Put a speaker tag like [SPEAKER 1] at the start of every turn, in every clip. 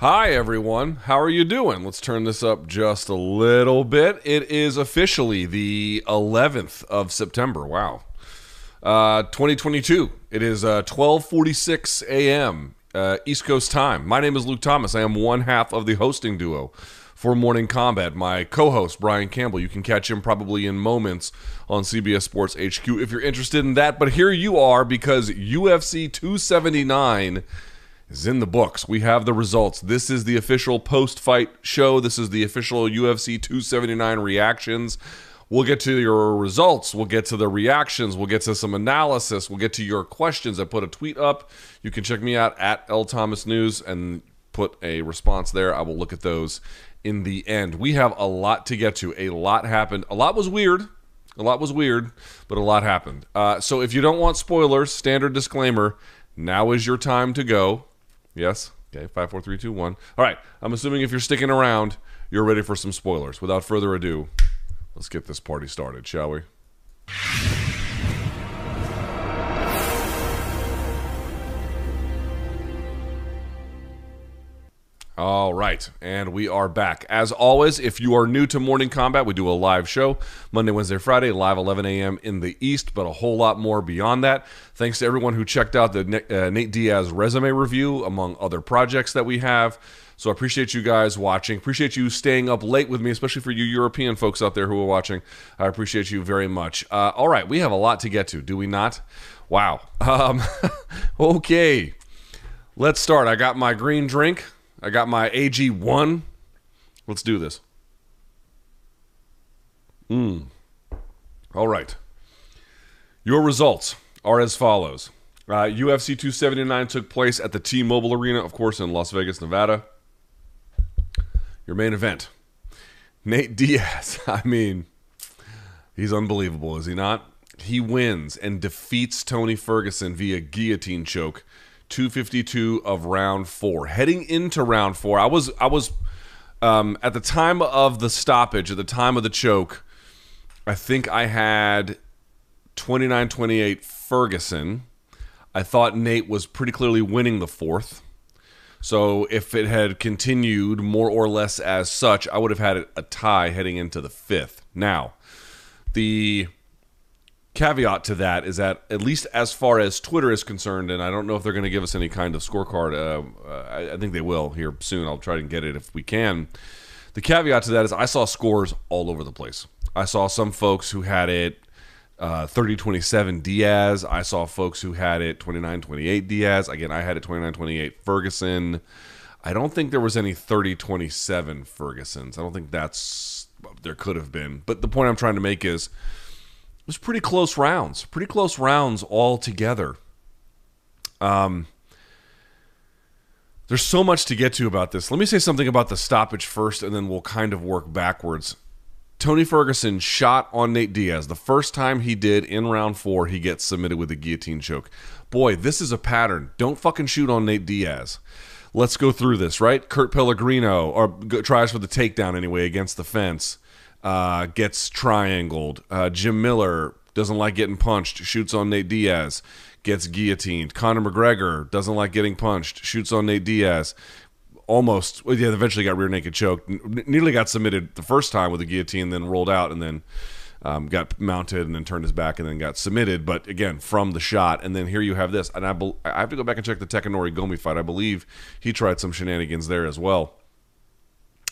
[SPEAKER 1] Hi, everyone. How are you doing? Let's turn this up just a little bit. It is officially the 11th of September. Wow. Uh, 2022. It is uh, 12:46 a.m. Uh, East Coast time. My name is Luke Thomas. I am one half of the hosting duo for Morning Kombat. My co-host Brian Campbell. You can catch him probably in moments on CBS Sports HQ if you're interested in that. But here you are because UFC 279 is in the books. We have the results. This is the official post-fight show. This is the official UFC 279 reactions. We'll get to your results. We'll get to the reactions. We'll get to some analysis. We'll get to your questions. I put a tweet up. You can check me out at L Thomas News and put a response there. I will look at those in the end. We have a lot to get to. A lot happened. A lot was weird. A lot was weird, but a lot happened. Uh, so if you don't want spoilers, standard disclaimer. Now is your time to go. Yes. Okay. Five, four, three, two, one. All right. I'm assuming if you're sticking around, you're ready for some spoilers. Without further ado, let's get this party started, shall we? All right, and we are back. As always, if you are new to Morning Kombat, we do a live show Monday, Wednesday, Friday, live 11 a.m. in the East, but a whole lot more beyond that. Thanks to everyone who checked out the uh, Nate Diaz resume review, among other projects that we have. So I appreciate you guys watching. Appreciate you staying up late with me, especially for you European folks out there who are watching. I appreciate you very much. Uh, all right, we have a lot to get to, do we not? Wow. Um, okay, let's start. I got my green drink. I got my AG1. Let's do this. Mm. All right. Your results are as follows. Uh, UFC 279 took place at the T-Mobile Arena, of course, in Las Vegas, Nevada. Your main event. Nate Diaz. I mean, he's unbelievable, is he not? He wins and defeats Tony Ferguson via guillotine choke 252 of round four. Heading into round four, I was I was um, at the time of the stoppage, at the time of the choke, I think I had 29-28 Ferguson. I thought Nate was pretty clearly winning the fourth. So if it had continued more or less as such, I would have had a tie heading into the fifth. Now, the caveat to that is that at least as far as Twitter is concerned, and I don't know if they're going to give us any kind of scorecard. Uh, I, I, think they will here soon. I'll try to get it if we can. The caveat to that is I saw scores all over the place. I saw some folks who had it uh, 30 27 Diaz. I saw folks who had it 29 28 Diaz. Again, I had it 29 28 Ferguson. I don't think there was any 30 27 Fergusons. I don't think that's there could have been. But the point I'm trying to make is was pretty close rounds, pretty close rounds all together. Um, there's so much to get to about this. Let me say something about the stoppage first, and then we'll kind of work backwards. Tony Ferguson shot on Nate Diaz. The first time he did in round four, he gets submitted with a guillotine choke. Boy, this is a pattern. Don't fucking shoot on Nate Diaz. Let's go through this, right? Kurt Pellegrino, or tries for the takedown anyway against the fence uh, gets triangled. Uh, Jim Miller doesn't like getting punched, shoots on Nate Diaz, gets guillotined. Conor McGregor doesn't like getting punched, shoots on Nate Diaz. Almost, well, yeah, eventually got rear naked choke. Nearly got submitted the first time with a guillotine, then rolled out, and then um, got mounted, and then turned his back, and then got submitted. But again, from the shot, and then here you have this. And I, be- I have to go back and check the Takanori Gomi fight. I believe he tried some shenanigans there as well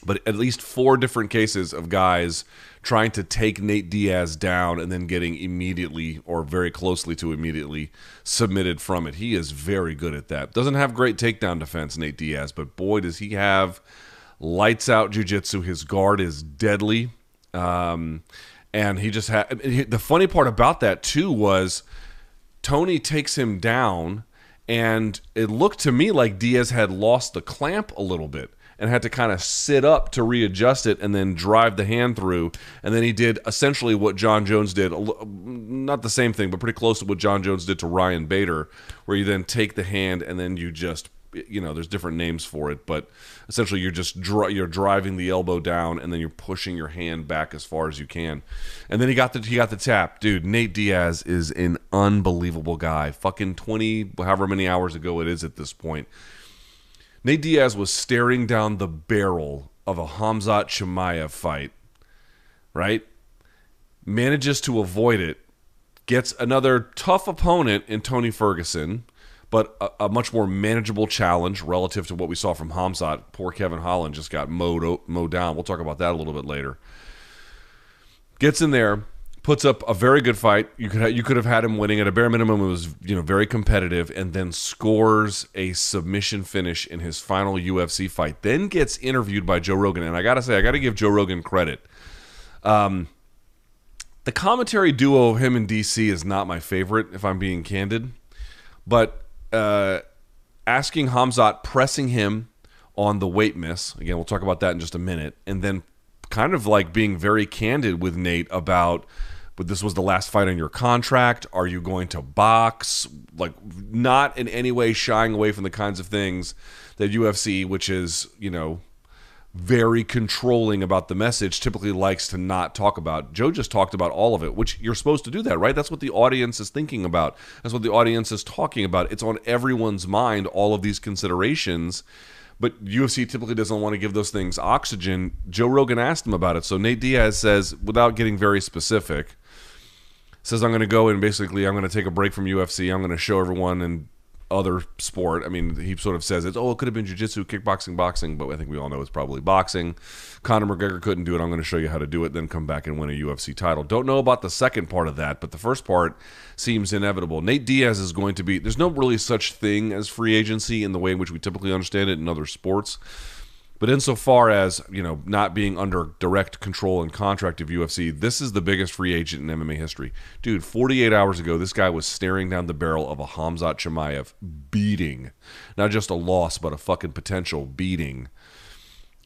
[SPEAKER 1] but at least four different cases of guys trying to take Nate Diaz down and then getting immediately or very closely to immediately submitted from it. He is very good at that. Doesn't have great takedown defense, Nate Diaz, but boy, does he have lights out jujitsu. His guard is deadly. Um, and he just had the funny part about that too was Tony takes him down and it looked to me like Diaz had lost the clamp a little bit and had to kind of sit up to readjust it and then drive the hand through. And then he did essentially what Jon Jones did, not the same thing, but pretty close to what Jon Jones did to Ryan Bader, where you then take the hand and then you just you know there's different names for it but essentially you're just you're driving the elbow down and then you're pushing your hand back as far as you can. And then he got the he got the tap. Dude Nate Diaz is an unbelievable guy. Fucking 20 however many hours ago it is at this point Nate Diaz was staring down the barrel of a Khamzat Chimaev fight, right? Manages to avoid it, gets another tough opponent in Tony Ferguson, but a, a much more manageable challenge relative to what we saw from Khamzat. Poor Kevin Holland just got mowed, mowed down. We'll talk about that a little bit later. Gets in there, puts up a very good fight. You could you could have had him winning at a bare minimum. It was you know very competitive, and then scores a submission finish in his final UFC fight. Then gets interviewed by Joe Rogan, and I gotta say, I gotta give Joe Rogan credit. Um, the commentary duo of him and DC is not my favorite, if I'm being candid. But uh, asking Khamzat, pressing him on the weight miss. Again, we'll talk about that in just a minute, and then kind of like being very candid with Nate about but this was the last fight on your contract. Are you going to box? Like, not in any way shying away from the kinds of things that UFC, which is, you know, very controlling about the message, typically likes to not talk about. Joe just talked about all of it, which you're supposed to do that, right? That's what the audience is thinking about. That's what the audience is talking about. It's on everyone's mind, all of these considerations but UFC typically doesn't want to give those things oxygen. Joe Rogan asked him about it. So Nate Diaz says, without getting very specific, says I'm going to go and basically I'm going to take a break from UFC. I'm going to show everyone and other sport. I mean, he sort of says it's oh, it could have been jiu-jitsu, kickboxing, boxing, but I think we all know it's probably boxing. Conor McGregor couldn't do it. I'm going to show you how to do it, then come back and win a UFC title. Don't know about the second part of that, but the first part seems inevitable. Nate Diaz is going to be. There's no really such thing as free agency in the way in which we typically understand it in other sports. But insofar as you know, not being under direct control and contract of UFC, this is the biggest free agent in MMA history, dude. 48 hours ago, this guy was staring down the barrel of a Khamzat Chimaev beating, not just a loss, but a fucking potential beating.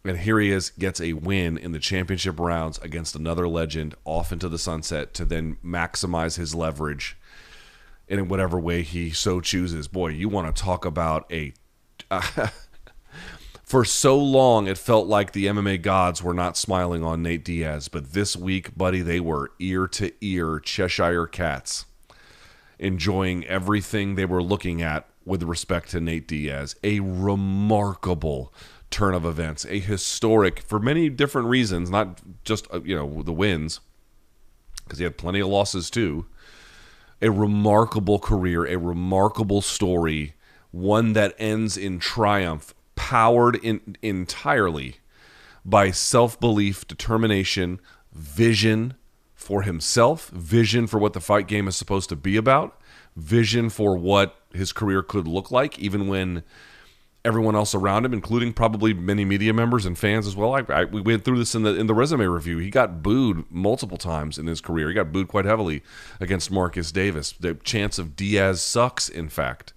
[SPEAKER 1] And here he is, gets a win in the championship rounds against another legend, off into the sunset to then maximize his leverage in whatever way he so chooses. Boy, you want to talk about a. Uh, for so long it felt like the MMA gods were not smiling on Nate Diaz, but this week, buddy, they were ear to ear Cheshire cats, enjoying everything they were looking at with respect to Nate Diaz. A remarkable turn of events, a historic for many different reasons, not just uh, you know the wins, because he had plenty of losses too. A remarkable career, a remarkable story, one that ends in triumph powered in, entirely by self belief, determination, vision for himself, vision for what the fight game is supposed to be about, vision for what his career could look like, even when everyone else around him, including probably many media members and fans as well. I, I, we went through this in the in the resume review. He got booed multiple times in his career. He got booed quite heavily against Marcus Davis. The chance of Diaz sucks, in fact.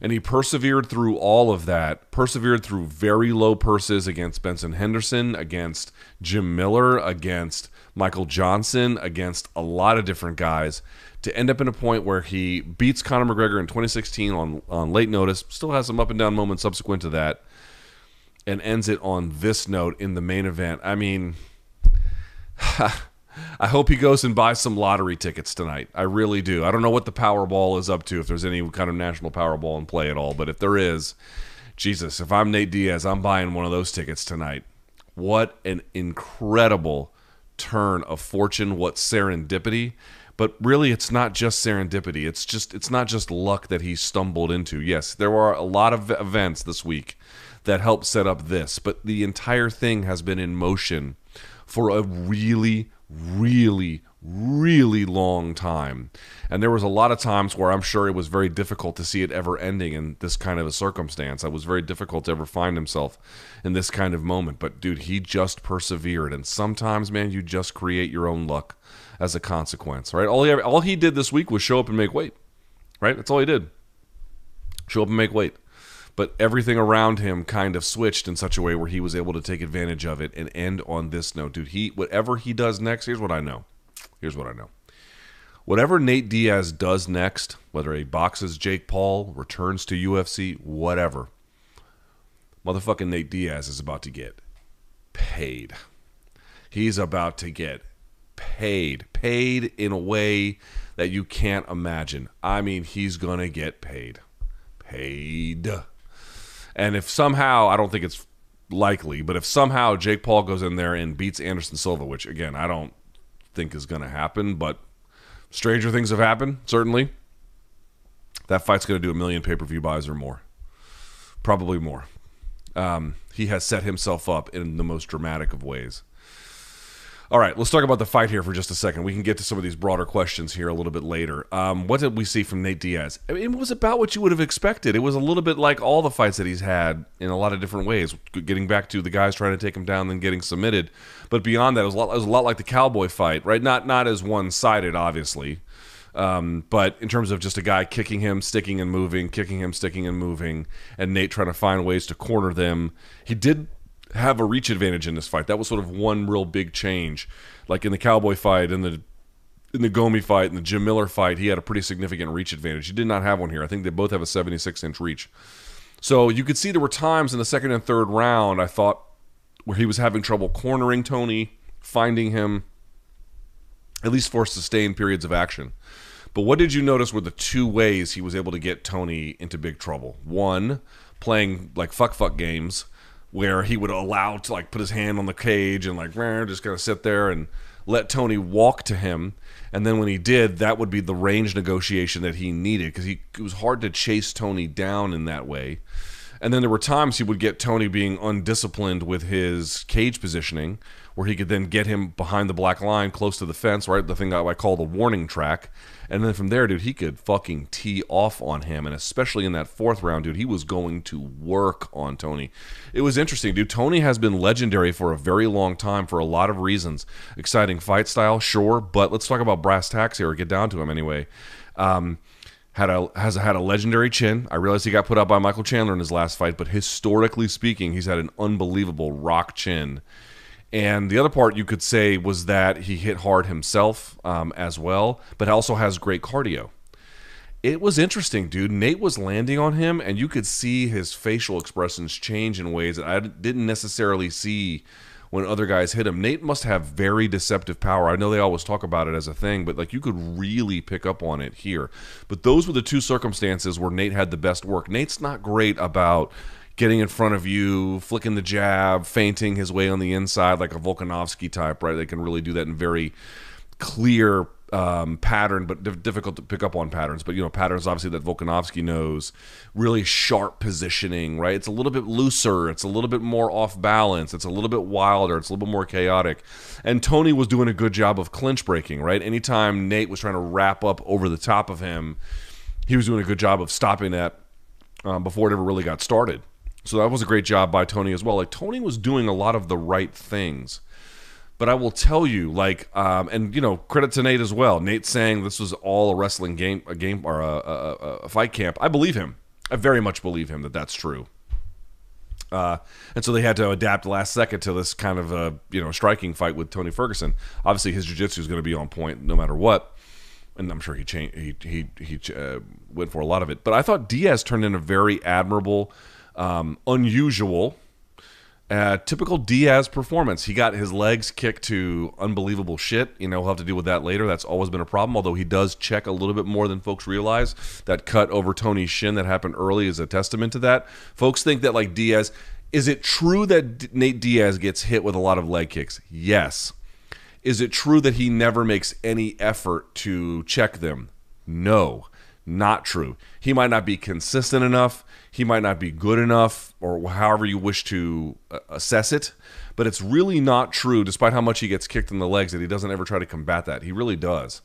[SPEAKER 1] And he persevered through all of that, persevered through very low purses against Benson Henderson, against Jim Miller, against Michael Johnson, against a lot of different guys, to end up in a point where he beats Conor McGregor in 2016 on, on late notice, still has some up and down moments subsequent to that, and ends it on this note in the main event. I mean, I hope he goes and buys some lottery tickets tonight. I really do. I don't know what the Powerball is up to, if there's any kind of national Powerball in play at all, but if there is, Jesus, if I'm Nate Diaz, I'm buying one of those tickets tonight. What an incredible turn of fortune, what serendipity. But really it's not just serendipity. It's just it's not just luck that he stumbled into. Yes, there were a lot of events this week that helped set up this, but the entire thing has been in motion for a really really, really long time. And there was a lot of times where I'm sure it was very difficult to see it ever ending in this kind of a circumstance. It was very difficult to ever find himself in this kind of moment. But dude, he just persevered. And sometimes, man, you just create your own luck as a consequence, right? All he all he did this week was show up and make weight. Right? That's all he did. Show up and make weight but everything around him kind of switched in such a way where he was able to take advantage of it and end on this note. Dude, he whatever he does next, here's what I know. Here's what I know. Whatever Nate Diaz does next, whether he boxes Jake Paul, returns to UFC, whatever, motherfucking Nate Diaz is about to get paid. He's about to get paid. Paid in a way that you can't imagine. I mean, he's going to get paid. Paid. And if somehow, I don't think it's likely, but if somehow Jake Paul goes in there and beats Anderson Silva, which again, I don't think is going to happen, but stranger things have happened, certainly. That fight's going to do a million pay per view buys or more. Probably more. Um, he has set himself up in the most dramatic of ways. All right, let's talk about the fight here for just a second. We can get to some of these broader questions here a little bit later. Um, what did we see from Nate Diaz? I mean, it was about what you would have expected. It was a little bit like all the fights that he's had in a lot of different ways. Getting back to the guys trying to take him down, then getting submitted. But beyond that, it was a lot, was a lot like the Cowboy fight, right? Not not as one sided, obviously, um, but in terms of just a guy kicking him, sticking and moving, kicking him, sticking and moving, and Nate trying to find ways to corner them. He did have a reach advantage in this fight. That was sort of one real big change. Like in the Cowboy fight, in the in the Gomi fight, in the Jim Miller fight, he had a pretty significant reach advantage. He did not have one here. I think they both have a 76 inch reach. So you could see there were times in the second and third round I thought where he was having trouble cornering Tony, finding him, at least for sustained periods of action. But what did you notice were the two ways he was able to get Tony into big trouble? One, playing like fuck fuck games where he would allow to like put his hand on the cage and like just kind of sit there and let Tony walk to him. And then when he did, that would be the range negotiation that he needed because he it was hard to chase Tony down in that way. And then there were times he would get Tony being undisciplined with his cage positioning, where he could then get him behind the black line, close to the fence, right? The thing I call the warning track. And then from there, dude, he could fucking tee off on him. And especially in that fourth round, dude, he was going to work on Tony. It was interesting, dude. Tony has been legendary for a very long time for a lot of reasons. Exciting fight style, sure. But let's talk about brass tacks here, or get down to him anyway. Um, had a has had a legendary chin. I realize he got put out by Michael Chandler in his last fight, but historically speaking, he's had an unbelievable rock chin. And the other part you could say was that he hit hard himself um, as well, but also has great cardio. It was interesting, dude. Nate was landing on him, and you could see his facial expressions change in ways that I didn't necessarily see when other guys hit him. Nate must have very deceptive power. I know they always talk about it as a thing, but like you could really pick up on it here. But those were the two circumstances where Nate had the best work. Nate's not great about getting in front of you, flicking the jab, feinting his way on the inside like a Volkanovski type, right? They can really do that in very clear um, pattern, but difficult to pick up on patterns. But you know, patterns obviously that Volkanovski knows. Really sharp positioning, right? It's a little bit looser. It's a little bit more off balance. It's a little bit wilder. It's a little bit more chaotic. And Tony was doing a good job of clinch breaking, right? Anytime Nate was trying to wrap up over the top of him, he was doing a good job of stopping that um, before it ever really got started. So that was a great job by Tony as well. Like Tony was doing a lot of the right things. But I will tell you, like, um, and you know, credit to Nate as well. Nate saying this was all a wrestling game, a game or a, a, a fight camp. I believe him. I very much believe him that that's true. Uh, and so they had to adapt last second to this kind of a you know striking fight with Tony Ferguson. Obviously, his jiu-jitsu is going to be on point no matter what, and I'm sure he changed. He he he uh, went for a lot of it. But I thought Diaz turned in a very admirable, um, unusual uh, typical Diaz performance. He got his legs kicked to unbelievable shit. You know, we'll have to deal with that later. That's always been a problem, although he does check a little bit more than folks realize. That cut over Tony's shin that happened early is a testament to that. Folks think that, like, Diaz. Is it true that Nate Diaz gets hit with a lot of leg kicks? Yes. Is it true that he never makes any effort to check them? No, not true. He might not be consistent enough he might not be good enough, or however you wish to uh, assess it. But it's really not true, despite how much he gets kicked in the legs, that he doesn't ever try to combat that. He really does.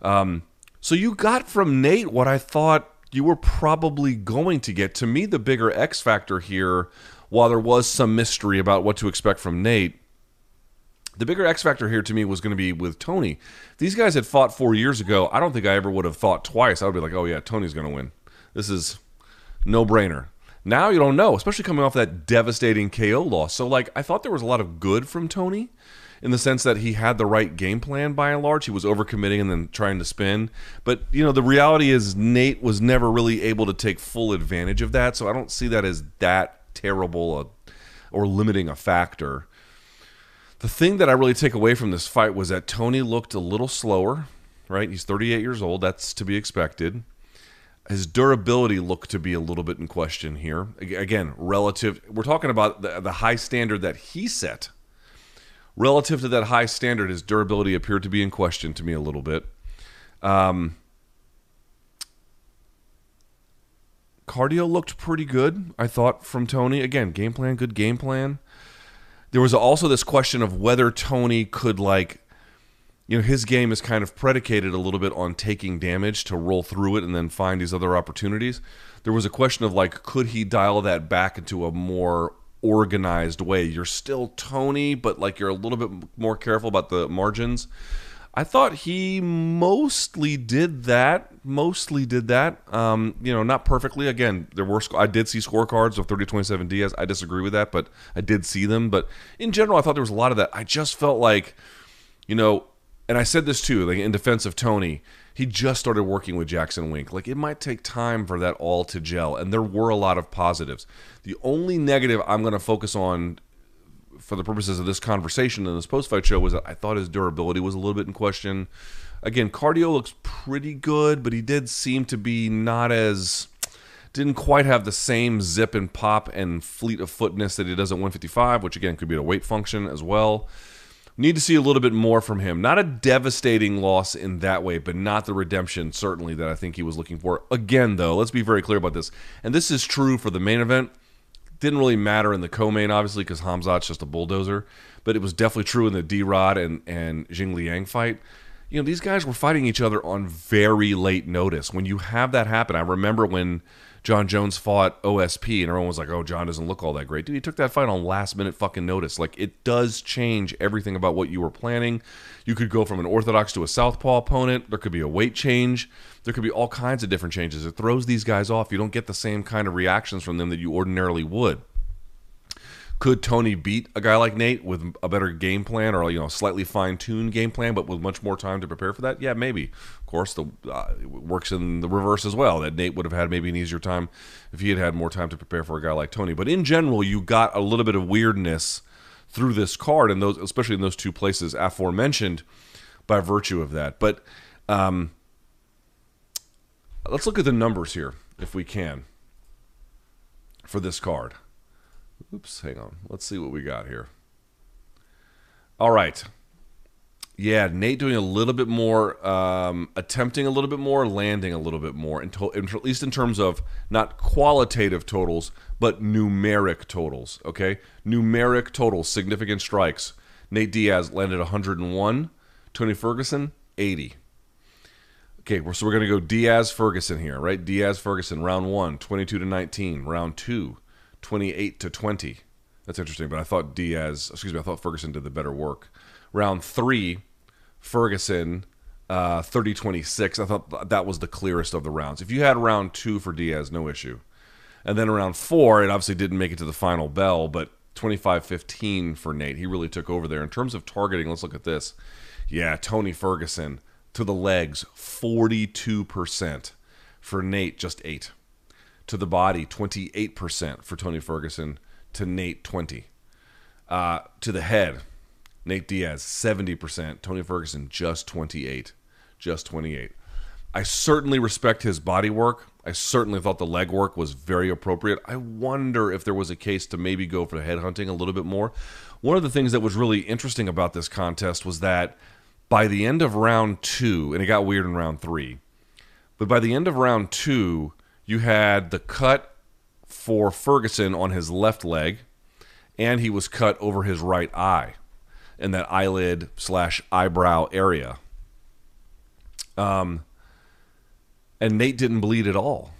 [SPEAKER 1] Um, so you got from Nate what I thought you were probably going to get. To me, the bigger X factor here, while there was some mystery about what to expect from Nate, the bigger X factor here to me was going to be with Tony. these guys had fought four years ago. I don't think I ever would have thought twice. I would be like, oh yeah, Tony's going to win. This is no brainer. Now you don't know, especially coming off that devastating KO loss. So, like, I thought there was a lot of good from Tony in the sense that he had the right game plan by and large. He was overcommitting and then trying to spin. But, you know, the reality is Nate was never really able to take full advantage of that. So I don't see that as that terrible a, or limiting a factor. The thing that I really take away from this fight was that Tony looked a little slower, right? He's 38 years old. That's to be expected. his durability looked to be a little bit in question here. Again, relative, we're talking about the, the high standard that he set. Relative to that high standard, his durability appeared to be in question to me a little bit. Um, cardio looked pretty good, I thought, from Tony. Again, game plan, good game plan. There was also this question of whether Tony could, like, you know, his game is kind of predicated a little bit on taking damage to roll through it and then find these other opportunities. There was a question of, like, could he dial that back into a more organized way? You're still Tony, but, like, you're a little bit more careful about the margins. I thought he mostly did that. Mostly did that. Um, you know, not perfectly. Again, there were I did see scorecards of 30 27 Diaz. I disagree with that, but I did see them. But in general, I thought there was a lot of that. I just felt like, you know, and I said this too, like in defense of Tony, he just started working with Jackson Wink. Like it might take time for that all to gel, and there were a lot of positives. The only negative I'm going to focus on for the purposes of this conversation and this post fight show was that I thought his durability was a little bit in question. Again, cardio looks pretty good, but he did seem to be not as didn't quite have the same zip and pop and fleet of footness that he does at 155, which again could be a weight function as well. Need to see a little bit more from him. Not a devastating loss in that way, but not the redemption certainly that I think he was looking for. Again, though, let's be very clear about this. And this is true for the main event didn't really matter in the co-main, obviously, because Khamzat's just a bulldozer. But it was definitely true in the D Rod and and Jingliang fight. You know, these guys were fighting each other on very late notice. When you have that happen, I remember when Jon Jones fought OSP, and everyone was like, "Oh, Jon doesn't look all that great." Dude, he took that fight on last minute fucking notice. Like it does change everything about what you were planning. You could go from an orthodox to a southpaw opponent. There could be a weight change. There could be all kinds of different changes. It throws these guys off. You don't get the same kind of reactions from them that you ordinarily would. Could Tony beat a guy like Nate with a better game plan or you know slightly fine-tuned game plan, but with much more time to prepare for that? Yeah, maybe. Of course, the uh, works in the reverse as well. That Nate would have had maybe an easier time if he had had more time to prepare for a guy like Tony. But in general, you got a little bit of weirdness through this card, and those, especially in those two places aforementioned, by virtue of that. But um, let's look at the numbers here, if we can, for this card. Oops, hang on. Let's see what we got here. All right. Yeah, Nate doing a little bit more, um, attempting a little bit more, landing a little bit more, in to- in, at least in terms of not qualitative totals, but numeric totals. Okay, numeric totals, significant strikes. Nate Diaz landed 101. Tony Ferguson 80. Okay, so we're gonna go Diaz Ferguson here, right? Diaz Ferguson, round one, 22 to 19. Round two, 28 to 20. That's interesting, but I thought Diaz, excuse me, I thought Ferguson did the better work. Round three, Ferguson, uh, 30 26. I thought that was the clearest of the rounds. If you had round two for Diaz, no issue. And then around four, it obviously didn't make it to the final bell, but 25 15 for Nate. He really took over there. In terms of targeting, let's look at this. Yeah, Tony Ferguson to the legs, 42%. For Nate, just 8 to the body, 28% for Tony Ferguson, to Nate, 20. Uh, to the head, Nate Diaz, 70%. Tony Ferguson, just 28. Just 28. I certainly respect his body work. I certainly thought the leg work was very appropriate. I wonder if there was a case to maybe go for the head hunting a little bit more. One of the things that was really interesting about this contest was that by the end of round two, and it got weird in round three, but by the end of round two, you had the cut for Ferguson on his left leg, and he was cut over his right eye in that eyelid slash eyebrow area. Um, and Nate didn't bleed at all.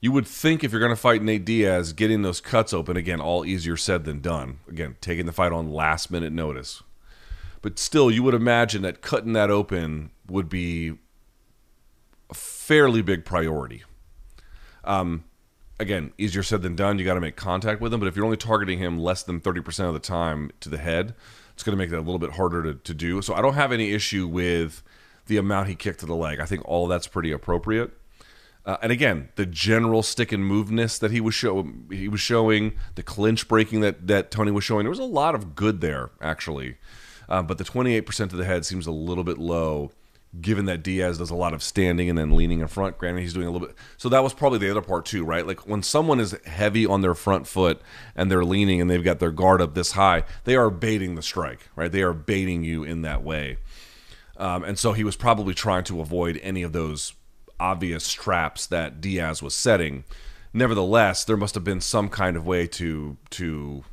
[SPEAKER 1] You would think if you're going to fight Nate Diaz, getting those cuts open again, all easier said than done. Again, taking the fight on last minute notice. But still, you would imagine that cutting that open would be a fairly big priority. Um, again, easier said than done. You got to make contact with him, but if you're only targeting him less than 30% of the time to the head, it's going to make that a little bit harder to, to do. So I don't have any issue with the amount he kicked to the leg. I think all that's pretty appropriate. Uh, and again, the general stick and moveness that he was show he was showing, the clinch breaking that that Tony was showing, there was a lot of good there actually. Uh, but the 28% to the head seems a little bit low given that Diaz does a lot of standing and then leaning in front. Granted, he's doing a little bit. So that was probably the other part too, right? Like when someone is heavy on their front foot and they're leaning and they've got their guard up this high, they are baiting the strike, right? They are baiting you in that way. Um, and so he was probably trying to avoid any of those obvious traps that Diaz was setting. Nevertheless, there must have been some kind of way to to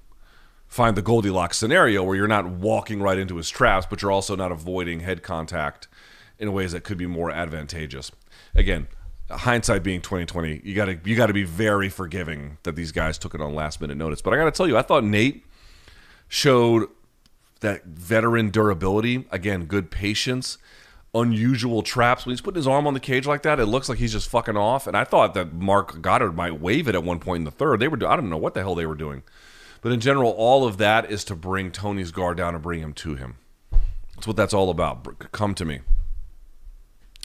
[SPEAKER 1] find the Goldilocks scenario where you're not walking right into his traps, but you're also not avoiding head contact in ways that could be more advantageous. Again, hindsight being 2020, you got to you got to be very forgiving that these guys took it on last minute notice. But I got to tell you, I thought Nate showed that veteran durability, again, good patience, unusual traps. When he's putting his arm on the cage like that, it looks like he's just fucking off. And I thought that Marc Goddard might wave it at one point in the third. They were I don't know what the hell they were doing. But in general, all of that is to bring Tony's guard down and bring him to him. That's what that's all about. Come to me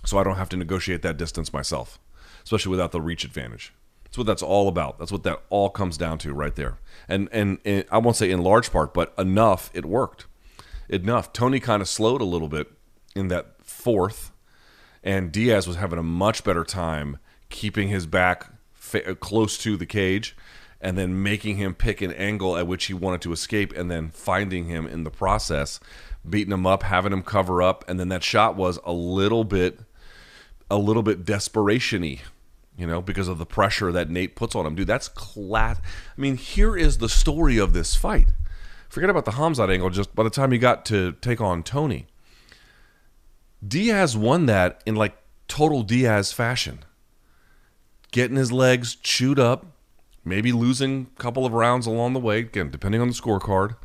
[SPEAKER 1] so I don't have to negotiate that distance myself, especially without the reach advantage. That's what that's all about. That's what that all comes down to right there. And, and, and I won't say in large part, but enough it worked. Enough. Tony kind of slowed a little bit in that fourth, and Diaz was having a much better time keeping his back fa- uh, close to the cage and then making him pick an angle at which he wanted to escape and then finding him in the process, beating him up, having him cover up, and then that shot was a little bit a little bit desperation-y, you know, because of the pressure that Nate puts on him. Dude, that's class. I mean, here is the story of this fight. Forget about the Khamzat angle just by the time he got to take on Tony. Diaz won that in like total Diaz fashion. Getting his legs chewed up, maybe losing a couple of rounds along the way, again, depending on the scorecard,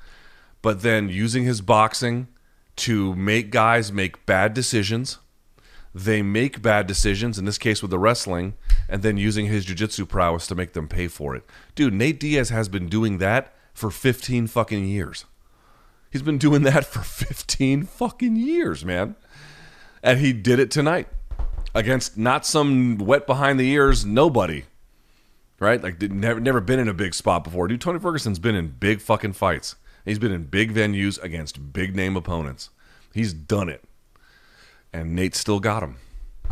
[SPEAKER 1] but then using his boxing to make guys make bad decisions they make bad decisions, in this case with the wrestling, and then using his jiu-jitsu prowess to make them pay for it. Dude, Nate Diaz has been doing that for 15 fucking years. He's been doing that for 15 fucking years, man. And he did it tonight against not some wet behind the ears nobody. Right? Like never never been in a big spot before. Dude, Tony Ferguson's been in big fucking fights. He's been in big venues against big name opponents. He's done it and Nate still got him.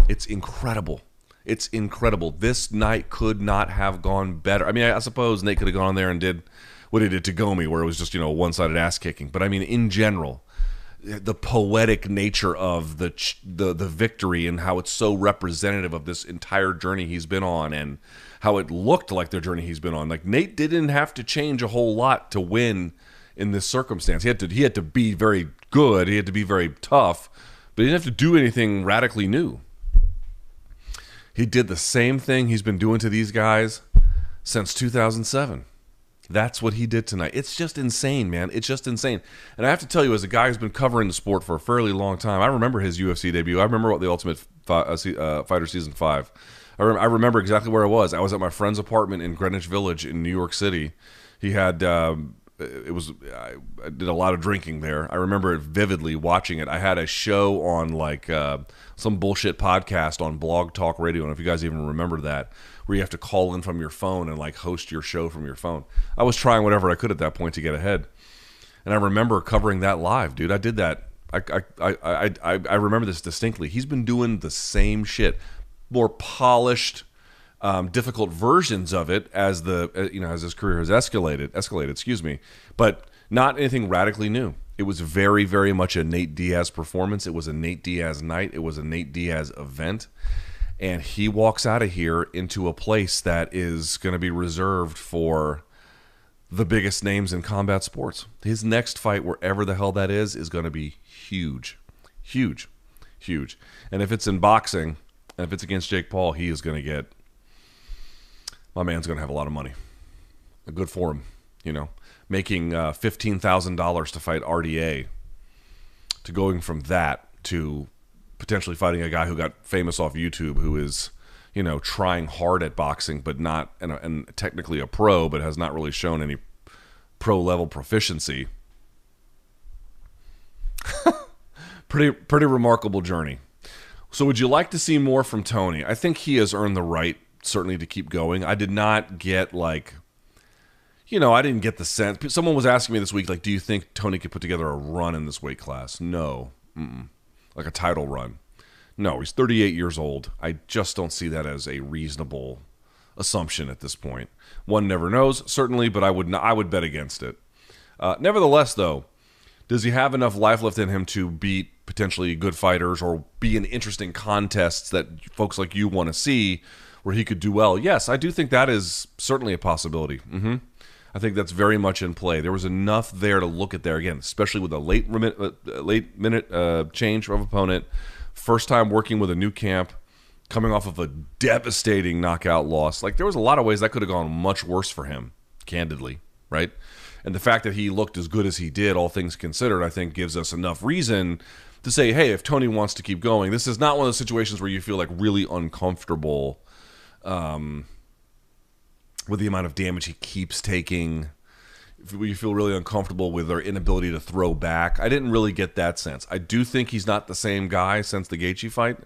[SPEAKER 1] It's incredible. It's incredible. This night could not have gone better. I mean, I, suppose Nate could have gone there and did what he did to Gomi, where it was just you know one sided ass kicking. But I mean, in general, the poetic nature of the the the victory and how it's so representative of this entire journey he's been on and how it looked like the journey he's been on. Like Nate didn't have to change a whole lot to win in this circumstance. He had to he had to be very good. He had to be very tough but he didn't have to do anything radically new. He did the same thing he's been doing to these guys since 2007. That's what he did tonight. It's just insane, man. It's just insane. And I have to tell you, as a guy who's been covering the sport for a fairly long time, I remember his UFC debut. I remember what the Ultimate uh, uh, Fighter season five. I, I remember exactly where I was. I was at my friend's apartment in Greenwich Village in New York City. He had um, it was I, did a lot of drinking there. I remember it vividly watching it. I had a show on like uh, some bullshit podcast on Blog Talk Radio. I don't know if you guys even remember that, where you have to call in from your phone and like host your show from your phone. I was trying whatever I could at that point to get ahead, and I remember covering that live, dude. I did that. I I I I, I remember this distinctly. He's been doing the same shit, more polished um, difficult versions of it as the uh, you know as his career has escalated escalated excuse me but not anything radically new. It was very very much a Nate Diaz performance. It was a Nate Diaz night. It was a Nate Diaz event. And he walks out of here into a place that is going to be reserved for the biggest names in combat sports. His next fight wherever the hell that is is going to be huge. Huge. Huge. And if it's in boxing and if it's against Jake Paul he is going to get my man's going to have a lot of money. A good for him, you know, making uh, fifteen thousand dollars to fight RDA, to going from that to potentially fighting a guy who got famous off YouTube, who is, you know, trying hard at boxing, but not and, and technically a pro, but has not really shown any pro level proficiency. pretty pretty remarkable journey. So would you like to see more from Tony? I think he has earned the right certainly to keep going. I did not get like, you know, I didn't get the sense. Someone was asking me this week, like, do you think Tony could put together a run in this weight class? No, Mm-mm. like a title run. No, he's 38 years old. I just don't see that as a reasonable assumption at this point. One never knows, certainly, but I would not, I would bet against it. Uh, nevertheless, though, does he have enough life left in him to beat potentially good fighters or be in interesting contests that folks like you want to see where he could do well? Yes, I do think that is certainly a possibility. Mm-hmm. I think that's very much in play. There was enough there to look at there again, especially with a late uh, late minute uh, change of opponent, first time working with a new camp, coming off of a devastating knockout loss. Like there was a lot of ways that could have gone much worse for him, candidly, right? And the fact that he looked as good as he did, all things considered, I think gives us enough reason to say, hey, if Tony wants to keep going, this is not one of those situations where you feel like really uncomfortable um, with the amount of damage he keeps taking. You feel really uncomfortable with their inability to throw back. I didn't really get that sense. I do think he's not the same guy since the Gaethje fight.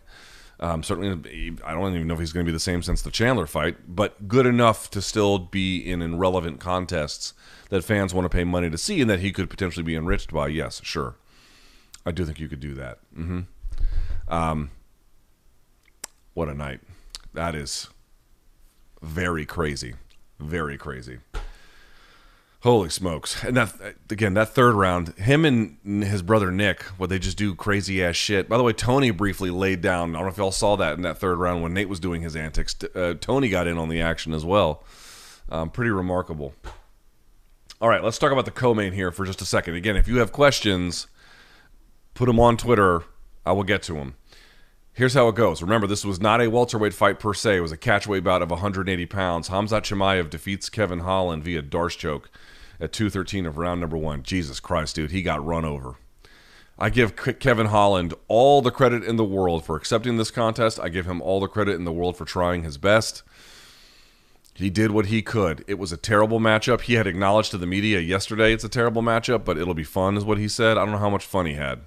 [SPEAKER 1] Um, certainly, I don't even know if he's going to be the same since the Chandler fight, but good enough to still be in irrelevant contests that fans want to pay money to see and that he could potentially be enriched by. Yes, sure. I do think you could do that. Mm-hmm. Um, what a night. That is very crazy. Very crazy. Holy smokes. And that again, that third round, him and his brother Nick, what they just do crazy ass shit. By the way, Tony briefly laid down. I don't know if y'all saw that in that third round when Nate was doing his antics. Uh, Tony got in on the action as well. Um, pretty remarkable. All right, let's talk about the co-main here for just a second. Again, if you have questions, put them on Twitter. I will get to them. Here's how it goes. Remember, this was not a welterweight fight per se. It was a catchweight bout of 180 pounds. Khamzat Chimaev defeats Kevin Holland via D'Arce choke at 213 of round number one. Jesus Christ, dude, he got run over. I give Kevin Holland all the credit in the world for accepting this contest. I give him all the credit in the world for trying his best. He did what he could. It was a terrible matchup. He had acknowledged to the media yesterday it's a terrible matchup, but it'll be fun, is what he said. I don't know how much fun he had.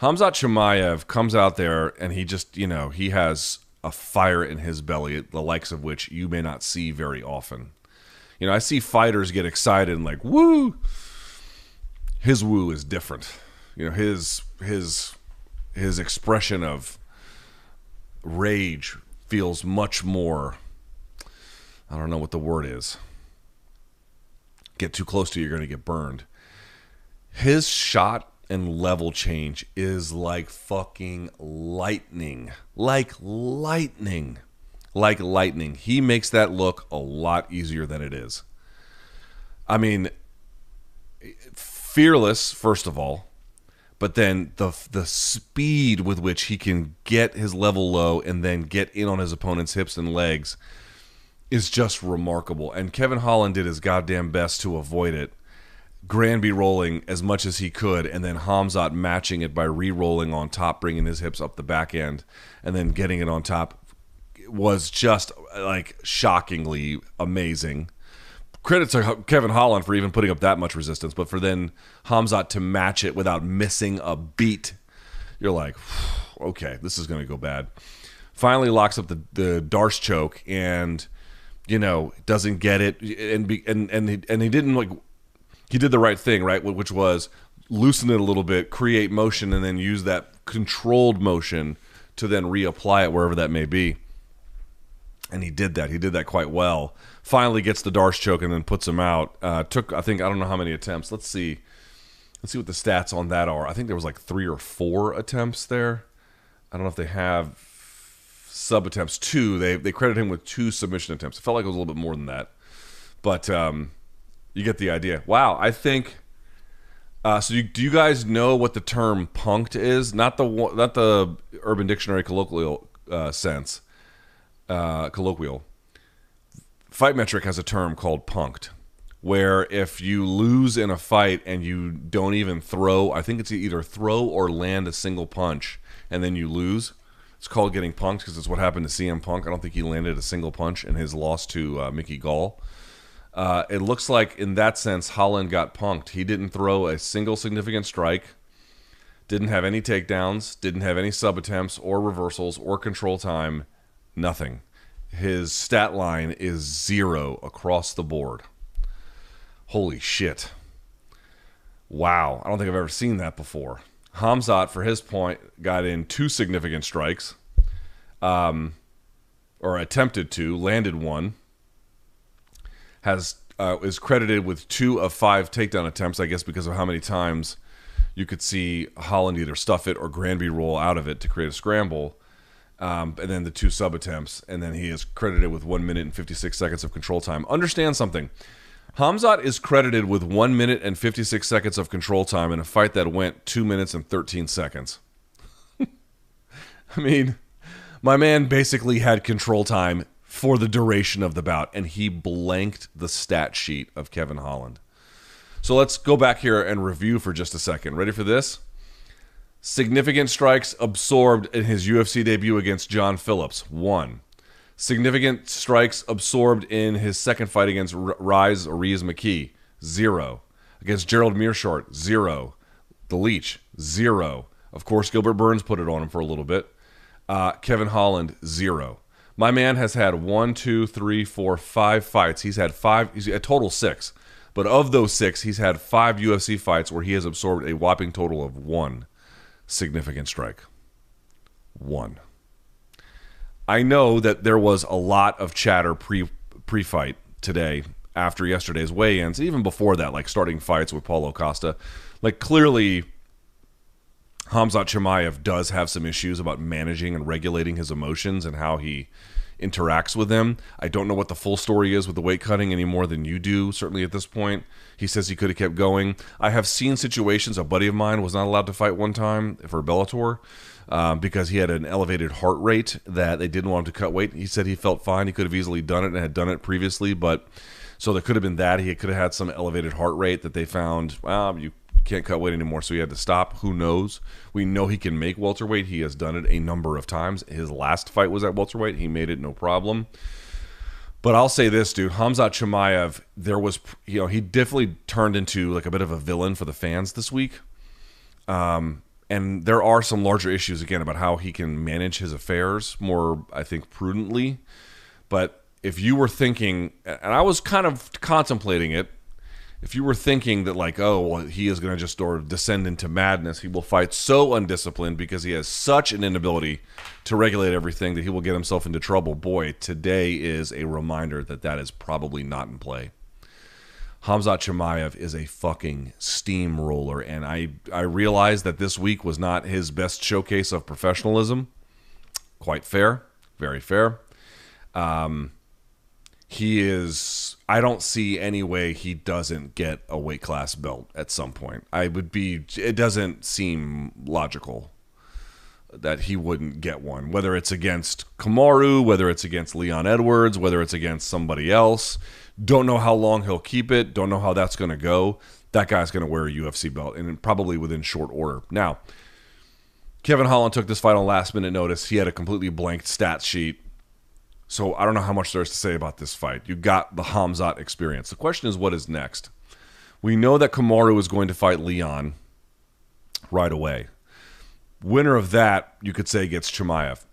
[SPEAKER 1] Khamzat Chimaev comes out there and he just, you know, he has a fire in his belly, the likes of which you may not see very often. You know, I see fighters get excited and like, woo. His woo is different. You know, his his his expression of rage feels much more I don't know what the word is. Get too close to you, you're to get burned. His shot and level change is like fucking lightning. Like lightning like lightning. He makes that look a lot easier than it is. I mean, fearless first of all, but then the the speed with which he can get his level low and then get in on his opponent's hips and legs is just remarkable. And Kevin Holland did his goddamn best to avoid it. Granby rolling as much as he could, and then Khamzat matching it by re-rolling on top, bringing his hips up the back end, and then getting it on top was just like shockingly amazing. Credit to Kevin Holland for even putting up that much resistance, but for then Khamzat to match it without missing a beat, you're like, okay, this is going to go bad. Finally, locks up the the D'Arce choke and you know doesn't get it and be, and and he, and he didn't like he did the right thing right which was loosen it a little bit create motion and then use that controlled motion to then reapply it wherever that may be and he did that. He did that quite well. Finally gets the D'Arce choke and then puts him out. Uh, took I think I don't know how many attempts. Let's see. Let's see what the stats on that are. I think there was like three or four attempts there. I don't know if they have sub attempts. Two. They they credit him with two submission attempts. It felt like it was a little bit more than that, but um, you get the idea. Wow, I think. Uh, so, you, do you guys know what the term "punked" is? Not the not the Urban Dictionary colloquial uh, sense uh, colloquial. Fight Metric has a term called punked, where if you lose in a fight and you don't even throw, I think it's either throw or land a single punch, and then you lose. It's called getting punked because it's what happened to CM Punk. I don't think he landed a single punch in his loss to uh, Mickey Gall. Uh, it looks like, in that sense, Holland got punked. He didn't throw a single significant strike, didn't have any takedowns, didn't have any sub attempts or reversals or control time, nothing. His stat line is zero across the board. Holy shit. Wow. I don't think I've ever seen that before. Khamzat, for his point, got in two significant strikes, um, or attempted to, landed one. Has uh, is credited with two of five takedown attempts, I guess, because of how many times you could see Holland either stuff it or Granby roll out of it to create a scramble. Um, and then the two sub attempts, and then he is credited with one minute and 56 seconds of control time. Understand something. Khamzat is credited with one minute and 56 seconds of control time in a fight that went two minutes and 13 seconds. I mean, my man basically had control time for the duration of the bout, and he blanked the stat sheet of Kevin Holland. So let's go back here and review for just a second. Ready for this? Significant strikes absorbed in his UFC debut against John Phillips, one. Significant strikes absorbed in his second fight against Rise Rhys McKee, zero. Against Gerald Meerschaert, zero. The Leech, zero. Of course, Gilbert Burns put it on him for a little bit. Uh, Kevin Holland, zero. My man has had one, two, three, four, five fights. He's had five, he's a total six. But of those six, he's had five UFC fights where he has absorbed a whopping total of one significant strike. One. I know that there was a lot of chatter pre pre fight today after yesterday's weigh-ins, even before that, like starting fights with Paulo Costa. Like clearly Khamzat Chimaev does have some issues about managing and regulating his emotions and how he interacts with them. I don't know what the full story is with the weight cutting any more than you do, certainly at this point. He says he could have kept going. I have seen situations, a buddy of mine was not allowed to fight one time for Bellator. Um, because he had an elevated heart rate that they didn't want him to cut weight. He said he felt fine. He could have easily done it and had done it previously, but so there could have been that. He could have had some elevated heart rate that they found. Well, you can't cut weight anymore, so he had to stop. Who knows? We know he can make welterweight. He has done it a number of times. His last fight was at welterweight. He made it no problem. But I'll say this, dude. Khamzat Chimaev, there was, you know, he definitely turned into like a bit of a villain for the fans this week. Um, and there are some larger issues again about how he can manage his affairs more, I think, prudently. But if you were thinking, and I was kind of contemplating it, if you were thinking that like oh well he is going to just sort of descend into madness he will fight so undisciplined because he has such an inability to regulate everything that he will get himself into trouble boy today is a reminder that that is probably not in play. Khamzat Chimaev is a fucking steamroller and I I realize that this week was not his best showcase of professionalism. Quite fair. Very fair. Um he is I don't see any way he doesn't get a weight class belt at some point. I would be it doesn't seem logical that he wouldn't get one, whether it's against Kamaru, whether it's against Leon Edwards, whether it's against somebody else. Don't know how long he'll keep it, don't know how that's going to go. That guy's going to wear a UFC belt and probably within short order. Now, Kevin Holland took this fight on last minute notice. He had a completely blank stat sheet so I don't know how much there's to say about this fight. You got the Khamzat experience. The question is, what is next? We know that Kamaru is going to fight Leon right away. Winner of that, you could say, gets Chimaev.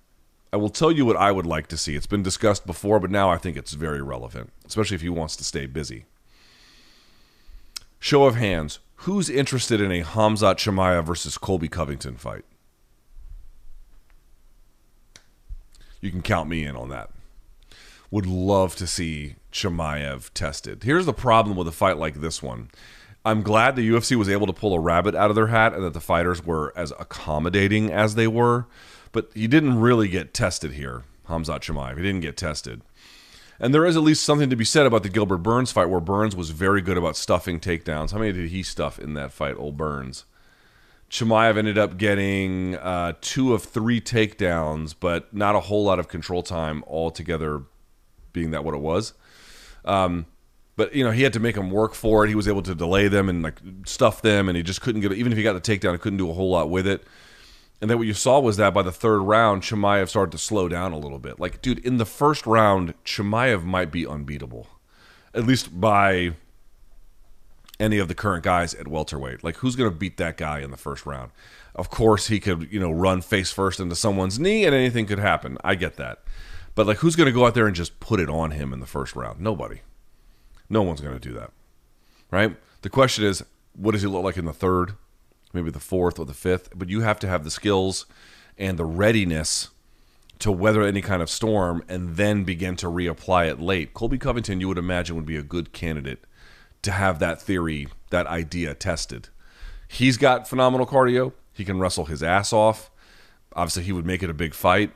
[SPEAKER 1] I will tell you what I would like to see. It's been discussed before, but now I think it's very relevant, especially if he wants to stay busy. Show of hands. Who's interested in a Khamzat Chimaev versus Colby Covington fight? You can count me in on that would love to see Chimaev tested. Here's the problem with a fight like this one. I'm glad the UFC was able to pull a rabbit out of their hat and that the fighters were as accommodating as they were, but he didn't really get tested here, Khamzat Chimaev. He didn't get tested. And there is at least something to be said about the Gilbert Burns fight where Burns was very good about stuffing takedowns. How many did he stuff in that fight, old Burns? Chimaev ended up getting uh, two of three takedowns, but not a whole lot of control time altogether being that what it was. Um, but you know he had to make them work for it. He was able to delay them and like stuff them, and he just couldn't get. It, even if he got the takedown, he couldn't do a whole lot with it. And then what you saw was that by the third round, Chimaev started to slow down a little bit. Like, dude, in the first round, Chimaev might be unbeatable, at least by any of the current guys at welterweight. Like, who's going to beat that guy in the first round? Of course, he could, you know, run face first into someone's knee, and anything could happen. I get that. But like, who's going to go out there and just put it on him in the first round? Nobody. No one's going to do that, right? The question is, what does he look like in the third? maybe the fourth or the fifth, but you have to have the skills and the readiness to weather any kind of storm and then begin to reapply it late. Colby Covington, you would imagine, would be a good candidate to have that theory, that idea tested. He's got phenomenal cardio. He can wrestle his ass off. Obviously, he would make it a big fight.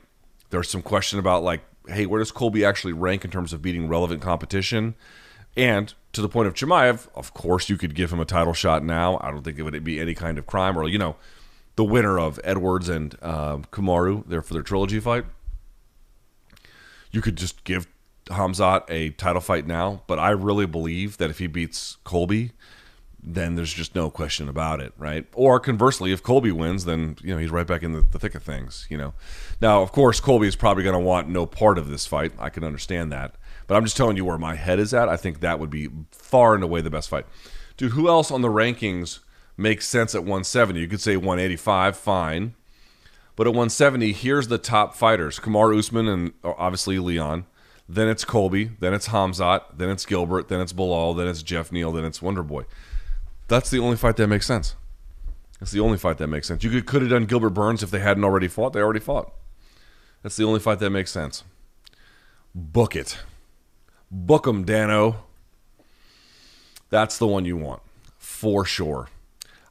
[SPEAKER 1] There's some question about, like, hey, where does Colby actually rank in terms of beating relevant competition? And to the point of Chimaev, of course, you could give him a title shot now. I don't think it would be any kind of crime or, you know, the winner of Edwards and uh, Kamaru there for their trilogy fight. You could just give Khamzat a title fight now, but I really believe that if he beats Colby, then there's just no question about it, right? Or conversely, if Colby wins, then you know he's right back in the, the thick of things. You know, now of course Colby is probably going to want no part of this fight. I can understand that, but I'm just telling you where my head is at. I think that would be far and away the best fight, dude. Who else on the rankings makes sense at 170. You could say 185, fine. But at 170, here's the top fighters Kamaru Usman and uh, obviously Leon. Then it's Colby. Then it's Khamzat. Then it's Gilbert. Then it's Belal. Then it's Jeff Neal. Then it's Wonderboy. That's the only fight that makes sense. That's the only fight that makes sense. You could, could have done Gilbert Burns if they hadn't already fought. They already fought. That's the only fight that makes sense. Book it. Book them, Dano. That's the one you want. For sure.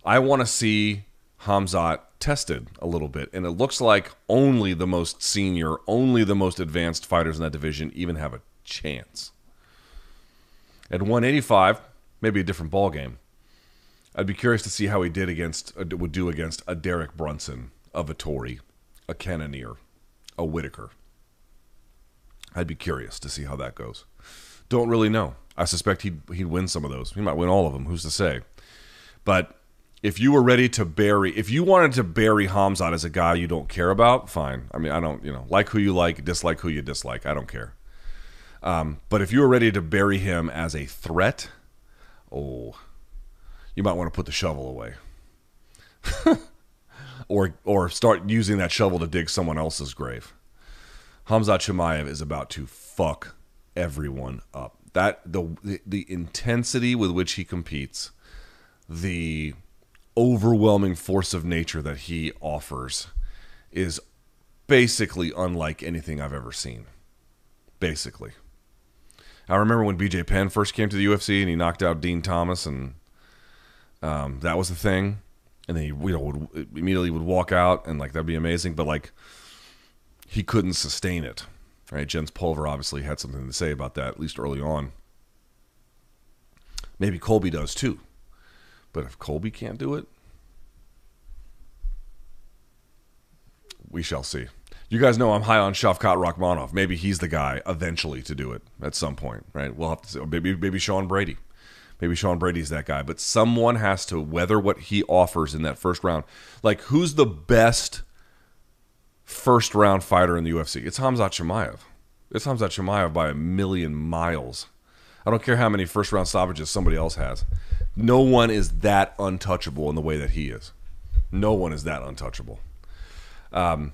[SPEAKER 1] I want to see Khamzat tested a little bit. And it looks like only the most senior, only the most advanced fighters in that division even have a chance. At 185, maybe a different ball game. I'd be curious to see how he did against uh, would do against a Derek Brunson, a Vettori, a Cannonier, a Whittaker. I'd be curious to see how that goes. Don't really know. I suspect he'd he'd win some of those. He might win all of them. Who's to say? But if you were ready to bury, if you wanted to bury Khamzat as a guy you don't care about, fine. I mean, I don't, you know, like who you like, dislike who you dislike. I don't care. Um, but if you were ready to bury him as a threat, oh, you might want to put the shovel away, or or start using that shovel to dig someone else's grave. Khamzat Chimaev is about to fuck everyone up. That the, the the intensity with which he competes, the overwhelming force of nature that he offers is basically unlike anything I've ever seen. Basically. I remember when BJ Penn first came to the UFC and he knocked out Din Thomas, and um, that was the thing. And then he, you know, would immediately would walk out, and like that'd be amazing. But like, he couldn't sustain it. Right? Jens Pulver obviously had something to say about that, at least early on. Maybe Colby does too. But if Colby can't do it, we shall see. You guys know I'm high on Shavkat Rakhmonov. Maybe he's the guy eventually to do it at some point, right? We'll have to see. Maybe maybe Sean Brady. Maybe Sean Brady's that guy. But someone has to weather what he offers in that first round. Like who's the best first round fighter in the UFC? It's Khamzat Chimaev. It's Khamzat Chimaev by a million miles. I don't care how many first round stoppages somebody else has. No one is that untouchable in the way that he is. No one is that untouchable. Um,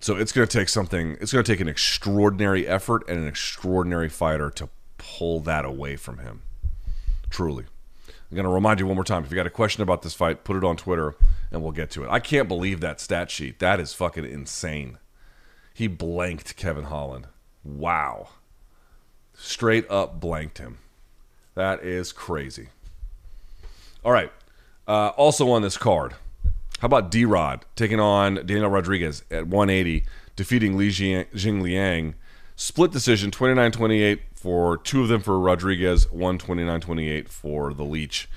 [SPEAKER 1] so it's going to take something. It's going to take an extraordinary effort and an extraordinary fighter to pull that away from him. Truly. I'm going to remind you one more time. If you got a question about this fight, put it on Twitter and we'll get to it. I can't believe that stat sheet. That is fucking insane. He blanked Kevin Holland. Wow. Straight up blanked him. That is crazy. All right. Uh, also on this card, how about D Rod taking on Daniel Rodriguez at 180, defeating Li Jingliang? Split decision 29 28 for two of them for Rodriguez, 129 28 for the Leech.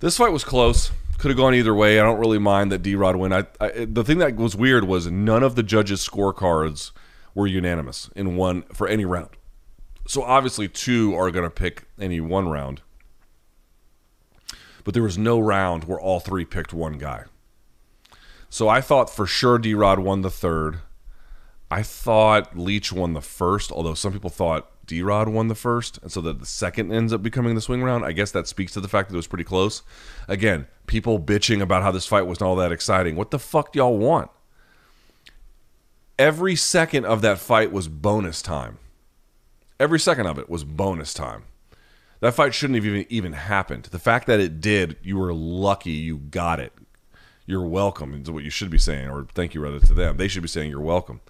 [SPEAKER 1] This fight was close. Could have gone either way. I don't really mind that D Rod win. I, I, the thing that was weird was none of the judges' scorecards were unanimous in one for any round. So obviously, two are going to pick any one round. But there was no round where all three picked one guy. So I thought for sure D Rod won the third. I thought Leech won the first, although some people thought D Rod won the first, and so that the second ends up becoming the swing round. I guess that speaks to the fact that it was pretty close. Again, people bitching about how this fight wasn't all that exciting. What the fuck do y'all want? Every second of that fight was bonus time. Every second of it was bonus time. That fight shouldn't have even even happened. The fact that it did, you were lucky you got it You're welcome. Is what you should be saying, or thank you rather to them. They should be saying you're welcome.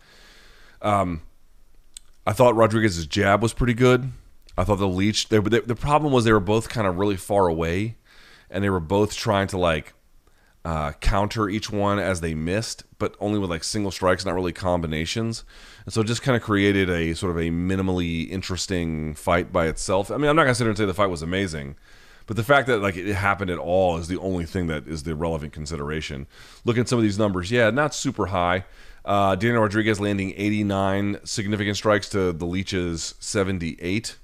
[SPEAKER 1] Um, I thought Rodriguez's jab was pretty good. I thought the leech. They, they, the problem was they were both kind of really far away, and they were both trying to like uh, counter each one as they missed, but only with like single strikes, not really combinations. And so it just kind of created a sort of a minimally interesting fight by itself. I mean, I'm not gonna sit here and say the fight was amazing, but the fact that like it happened at all is the only thing that is the relevant consideration. Looking at some of these numbers, yeah, not super high. Uh, Daniel Rodriguez landing 89 significant strikes to the Leech's 78.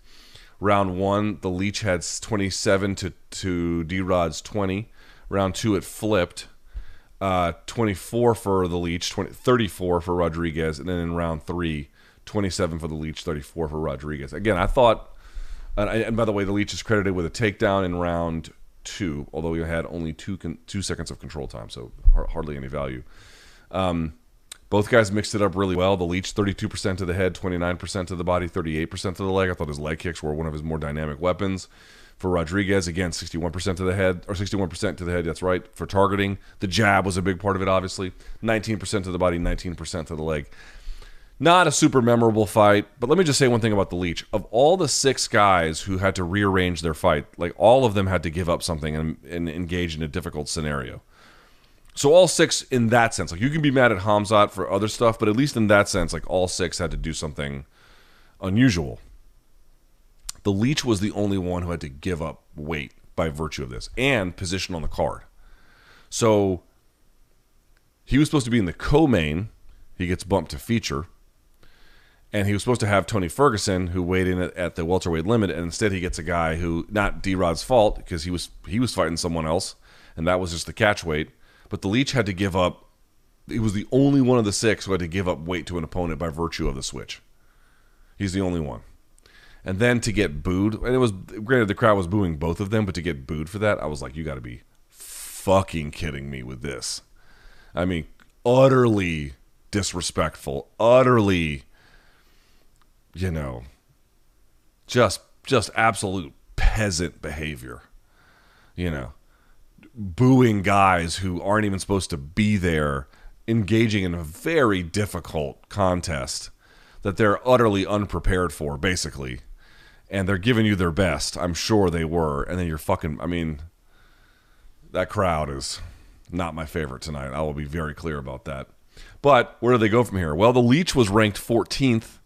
[SPEAKER 1] Round one, the Leech had 27 to to D Rod's 20. Round two, it flipped. Uh, 24 for the Leech, 20, 34 for Rodriguez, and then in round three, 27 for the Leech, 34 for Rodriguez. Again, I thought, and, and by the way, the Leech is credited with a takedown in round two, although he had only two con- two seconds of control time, so hardly any value. Um, both guys mixed it up really well. The Leech, 32% to the head, 29% to the body, 38% to the leg. I thought his leg kicks were one of his more dynamic weapons for Rodriguez. Again, 61% to the head, or 61% to the head, that's right, for targeting. The jab was a big part of it, obviously. 19% to the body, 19% to the leg. Not a super memorable fight, but let me just say one thing about the Leech. Of all the six guys who had to rearrange their fight, like all of them had to give up something and, and engage in a difficult scenario. So all six in that sense, like you can be mad at Khamzat for other stuff, but at least in that sense, like all six had to do something unusual. The Leech was the only one who had to give up weight by virtue of this and position on the card. So he was supposed to be in the co-main. He gets bumped to feature. And he was supposed to have Tony Ferguson, who weighed in at the welterweight limit, and instead he gets a guy who not D Rod's fault because he was he was fighting someone else, and that was just the catch weight. But the Leech had to give up. He was the only one of the six who had to give up weight to an opponent by virtue of the switch. He's the only one and then to get booed, and it was granted the crowd was booing both of them, but to get booed for that, I was like, you got to be fucking kidding me with this. I mean, utterly disrespectful, utterly, you know, just just absolute peasant behavior. You know, booing guys who aren't even supposed to be there, engaging in a very difficult contest that they're utterly unprepared for, basically and they're giving you their best. I'm sure they were. And then you're fucking. I mean, that crowd is not my favorite tonight. I will be very clear about that. But where do they go from here? Well, the Leech was ranked 14th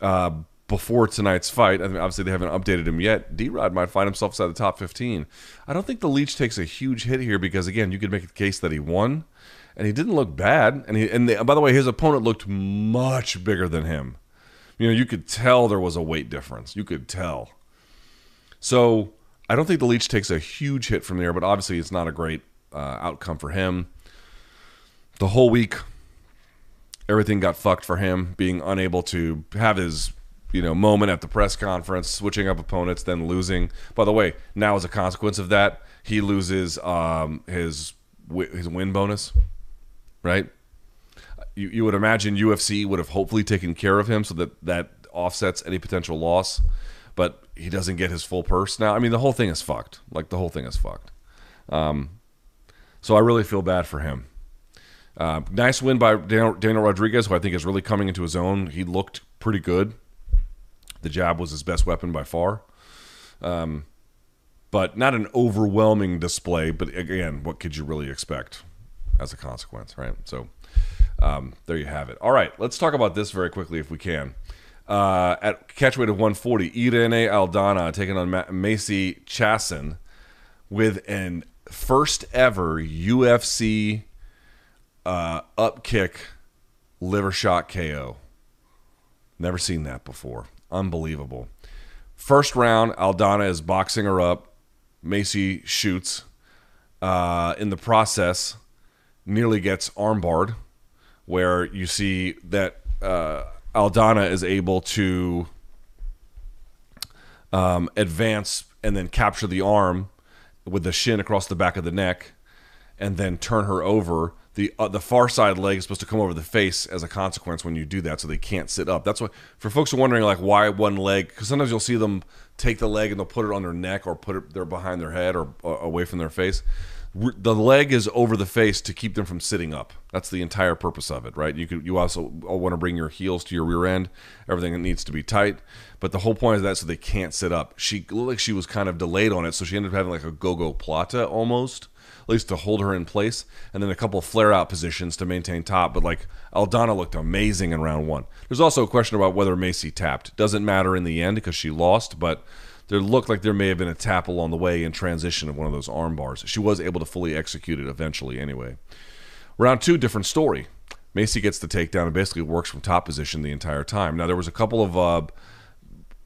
[SPEAKER 1] uh, before tonight's fight. I mean, obviously, they haven't updated him yet. D Rod might find himself inside the top 15. I don't think the Leech takes a huge hit here because, again, you could make the case that he won, and he didn't look bad. And he, and by the way, his opponent looked much bigger than him. You know, you could tell there was a weight difference. You could tell. So I don't think the Leech takes a huge hit from there, but obviously it's not a great uh, outcome for him. The whole week, everything got fucked for him, being unable to have his you know moment at the press conference, switching up opponents, then losing. By the way, now as a consequence of that, he loses um, his his win bonus, right? you, you would imagine UFC would have hopefully taken care of him so that that offsets any potential loss, but he doesn't get his full purse now. I mean, the whole thing is fucked. Like the whole thing is fucked. Um, so I really feel bad for him. Uh, nice win by Daniel, Daniel Rodriguez, who I think is really coming into his own. He looked pretty good. The jab was his best weapon by far. Um, but not an overwhelming display. But again, what could you really expect as a consequence, right? So um, there you have it. All right, let's talk about this very quickly if we can. Uh, at catchweight of 140, Irene Aldana taking on Ma- Macy Chiasson with an first ever UFC uh, liver shot KO. Never seen that before. Unbelievable. First round, Aldana is boxing her up. Macy shoots. Uh, in the process, nearly gets armbarred where you see that uh, Aldana is able to um, advance and then capture the arm with the shin across the back of the neck, and then turn her over. The uh, the far side leg is supposed to come over the face as a consequence when you do that, so they can't sit up. That's why for folks who are wondering like why one leg because sometimes you'll see them take the leg and they'll put it on their neck or put it there behind their head or, or away from their face. The leg is over the face to keep them from sitting up. That's the entire purpose of it, right? You could you also want to bring your heels to your rear end. Everything needs to be tight, but the whole point is that so they can't sit up. She looked like she was kind of delayed on it, so she ended up having like a gogoplata almost, at least to hold her in place, and then a couple flare out positions to maintain top. But like Aldana looked amazing in round one. There's also a question about whether Macy tapped. Doesn't matter in the end because she lost, but there looked like there may have been a tap along the way in transition of one of those arm bars. She was able to fully execute it eventually anyway. Round two, different story. Macy gets the takedown and basically works from top position the entire time. Now there was a couple of uh,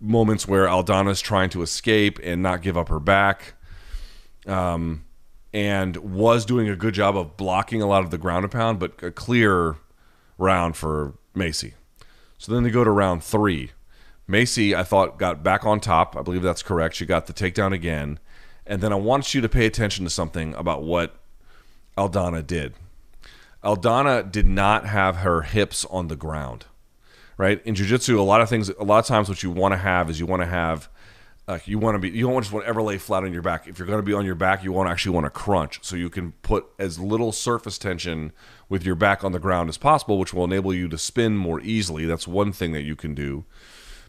[SPEAKER 1] moments where Aldana's trying to escape and not give up her back, um, and was doing a good job of blocking a lot of the ground and pound, but a clear round for Macy. So then they go to round three. Macy, I thought, got back on top. I believe that's correct. She got the takedown again. And then I want you to pay attention to something about what Aldana did. Aldana did not have her hips on the ground, right? In jiu-jitsu, a lot of things, a lot of times what you want to have is you want to have, uh, you want to be, you don't just want to ever lay flat on your back. If you're going to be on your back, you want to actually want to crunch so you can put as little surface tension with your back on the ground as possible, which will enable you to spin more easily. That's one thing that you can do.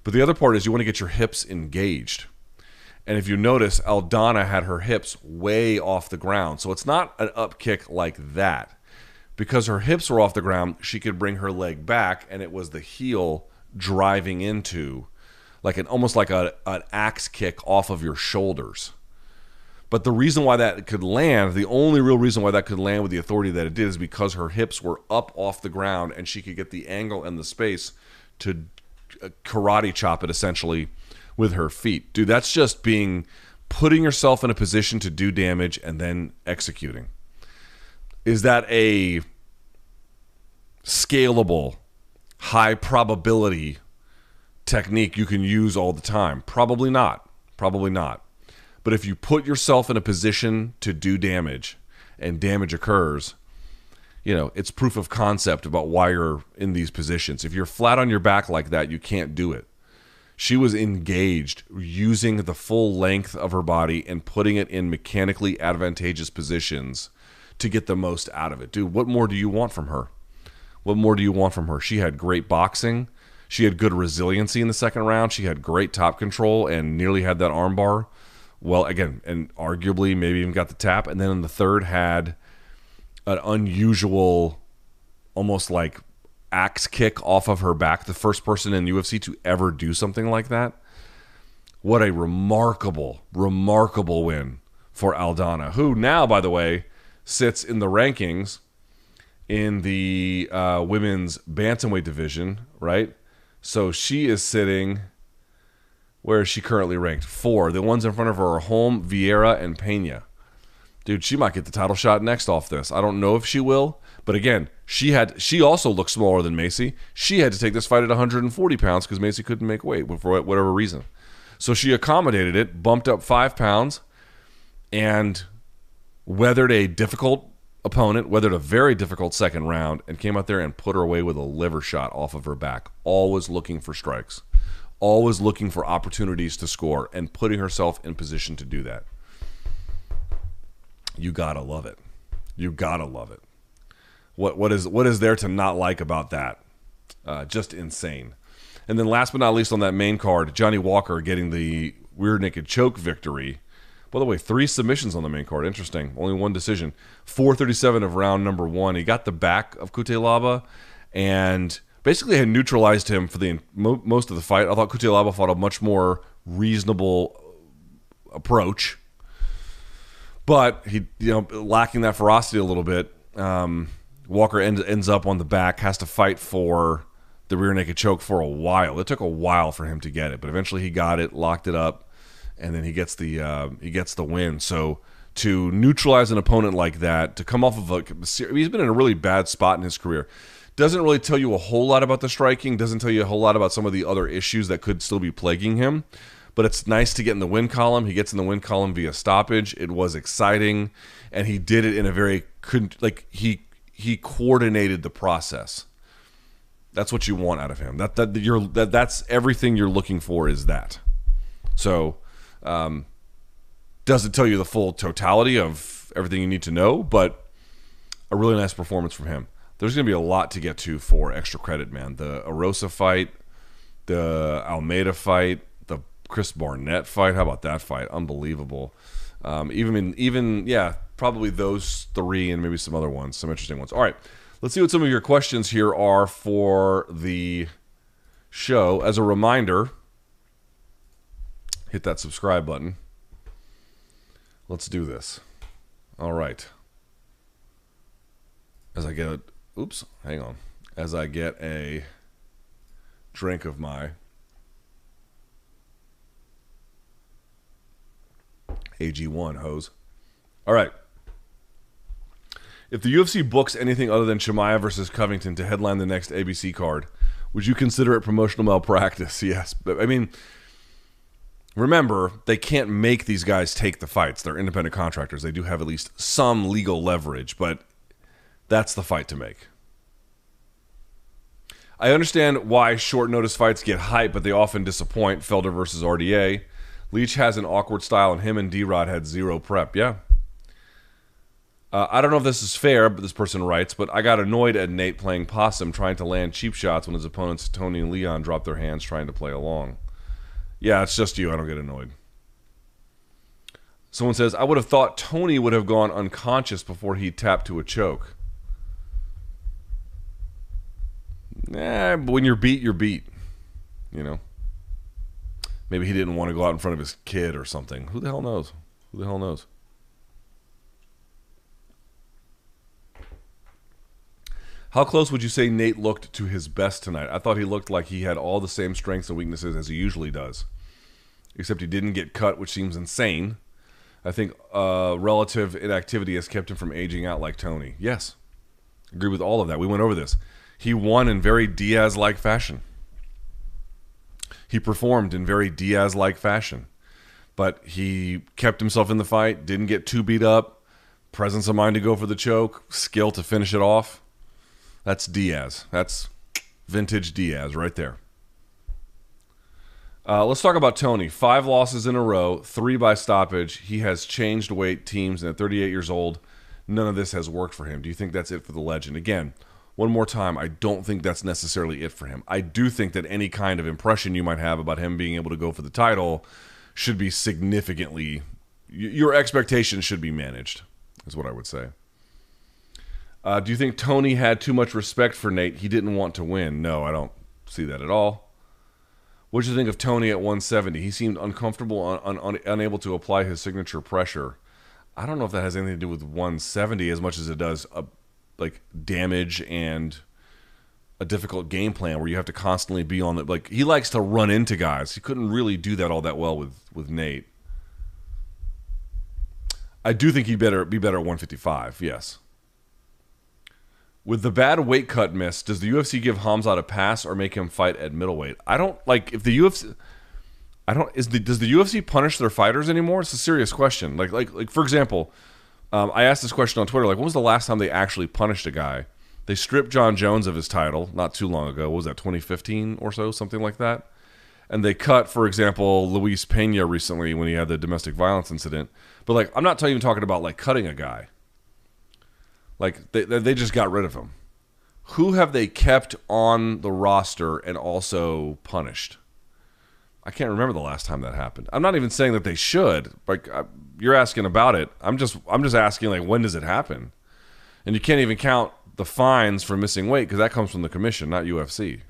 [SPEAKER 1] But the other part is you want to get your hips engaged. And if you notice, Aldana had her hips way off the ground. So it's not an up kick like that. Because her hips were off the ground, she could bring her leg back, and it was the heel driving into, like an almost like a, an axe kick off of your shoulders. But the reason why that could land, the only real reason why that could land with the authority that it did, is because her hips were up off the ground, and she could get the angle and the space to uh, karate chop it essentially with her feet. Dude, that's just being putting yourself in a position to do damage and then executing. Is that a scalable, high probability technique you can use all the time? Probably not. Probably not. But if you put yourself in a position to do damage and damage occurs, you know, it's proof of concept about why you're in these positions. If you're flat on your back like that, you can't do it. She was engaged, using the full length of her body and putting it in mechanically advantageous positions to get the most out of it. Dude, what more do you want from her? What more do you want from her? She had great boxing. She had good resiliency in the second round. She had great top control and nearly had that armbar. Well, again, and arguably maybe even got the tap. And then in the third, had an unusual, almost like axe kick off of her back. The first person in UFC to ever do something like that. What a remarkable, remarkable win for Aldana, who now, by the way, sits in the rankings in the uh, women's bantamweight division, right? So she is sitting. Where is she currently ranked? Four. The ones in front of her are Holm, Vieira, and Pena. Dude, she might get the title shot next off this. I don't know if she will, but again, she had she also looked smaller than Macy. She had to take this fight at 140 pounds because Macy couldn't make weight for whatever reason. So she accommodated it, bumped up five pounds, and weathered a difficult opponent, weathered a very difficult second round, and came out there and put her away with a liver shot off of her back. Always looking for strikes, always looking for opportunities to score, and putting herself in position to do that. You gotta love it. You gotta love it. What what is what is there to not like about that? Uh, just insane. And then last but not least on that main card, Johnny Walker getting the rear naked choke victory. By the way, three submissions on the main card. Interesting. Only one decision. 437 of round number one. He got the back of Cutelaba and basically had neutralized him for the most of the fight. I thought Cutelaba fought a much more reasonable approach, but he, you know, lacking that ferocity a little bit. Um, Walker ends, ends up on the back, has to fight for the rear naked choke for a while. It took a while for him to get it, but eventually he got it, locked it up, and then he gets the uh, he gets the win. So to neutralize an opponent like that, to come off of a he's been in a really bad spot in his career. Doesn't really tell you a whole lot about the striking. Doesn't tell you a whole lot about some of the other issues that could still be plaguing him. But it's nice to get in the win column. He gets in the win column via stoppage. It was exciting, and he did it in a very like he he coordinated the process. That's what you want out of him. That that you're that that's everything you're looking for is that. So, um, doesn't tell you the full totality of everything you need to know, but a really nice performance from him. There's going to be a lot to get to for extra credit, man. The Erosa fight, the Almeida fight, the Chris Barnett fight. How about that fight? Unbelievable. Um, even even yeah, probably those three and maybe some other ones, some interesting ones. All right, let's see what some of your questions here are for the show. As a reminder, hit that subscribe button. Let's do this. All right. As I get a, oops, hang on. As I get a drink of my AG1 hose. All right. If the UFC books anything other than Chimaev versus Covington to headline the next ABC card, would you consider it promotional malpractice? Yes. But I mean, remember, they can't make these guys take the fights. They're independent contractors. They do have at least some legal leverage, but that's the fight to make. I understand why short notice fights get hype, but they often disappoint. Felder versus RDA. Leech has an awkward style, and him and D Rod had zero prep. Yeah. Uh, I don't know if this is fair, but this person writes, but I got annoyed at Nate playing possum, trying to land cheap shots when his opponents, Tony and Leon, dropped their hands trying to play along. Yeah, it's just you. I don't get annoyed. Someone says, I would have thought Tony would have gone unconscious before he tapped to a choke. Nah, but when you're beat, you're beat. You know? Maybe he didn't want to go out in front of his kid or something. Who the hell knows? Who the hell knows? How close would you say Nate looked to his best tonight? I thought he looked like he had all the same strengths and weaknesses as he usually does, except he didn't get cut, which seems insane. I think uh, relative inactivity has kept him from aging out like Tony. Yes, agree with all of that. We went over this. He won in very Diaz like fashion. He performed in very Diaz like fashion, but he kept himself in the fight, didn't get too beat up, presence of mind to go for the choke, skill to finish it off. That's Diaz. That's vintage Diaz right there. Uh, let's talk about Tony. Five losses in a row, three by stoppage. He has changed weight teams, and at 38 years old, none of this has worked for him. Do you think that's it for the legend? Again, one more time, I don't think that's necessarily it for him. I do think that any kind of impression you might have about him being able to go for the title should be significantly, your expectations should be managed, is what I would say. Uh, do you think Tony had too much respect for Nate? He didn't want to win. No, I don't see that at all. What did you think of Tony at 170? He seemed uncomfortable, un- un- unable to apply his signature pressure. I don't know if that has anything to do with 170 as much as it does uh, like damage and a difficult game plan where you have to constantly be on the like he likes to run into guys. He couldn't really do that all that well with with Nate. I do think he'd better be better at 155. Yes. With the bad weight cut miss, does the UFC give Khamzat a pass or make him fight at middleweight? I don't like if the UFC. I don't is the does the UFC punish their fighters anymore? It's a serious question. Like like like for example, um, I asked this question on Twitter. Like, when was the last time they actually punished a guy? They stripped Jon Jones of his title not too long ago. What was that 2015 or so, something like that? And they cut, for example, Luis Pena recently when he had the domestic violence incident. But like, I'm not even talking about like cutting a guy. Like they they just got rid of him. Who have they kept on the roster and also punished? I can't remember the last time that happened. I'm not even saying that they should. Like you're asking about it. I'm just I'm just asking like when does it happen? And you can't even count the fines for missing weight because that comes from the commission, not UFC.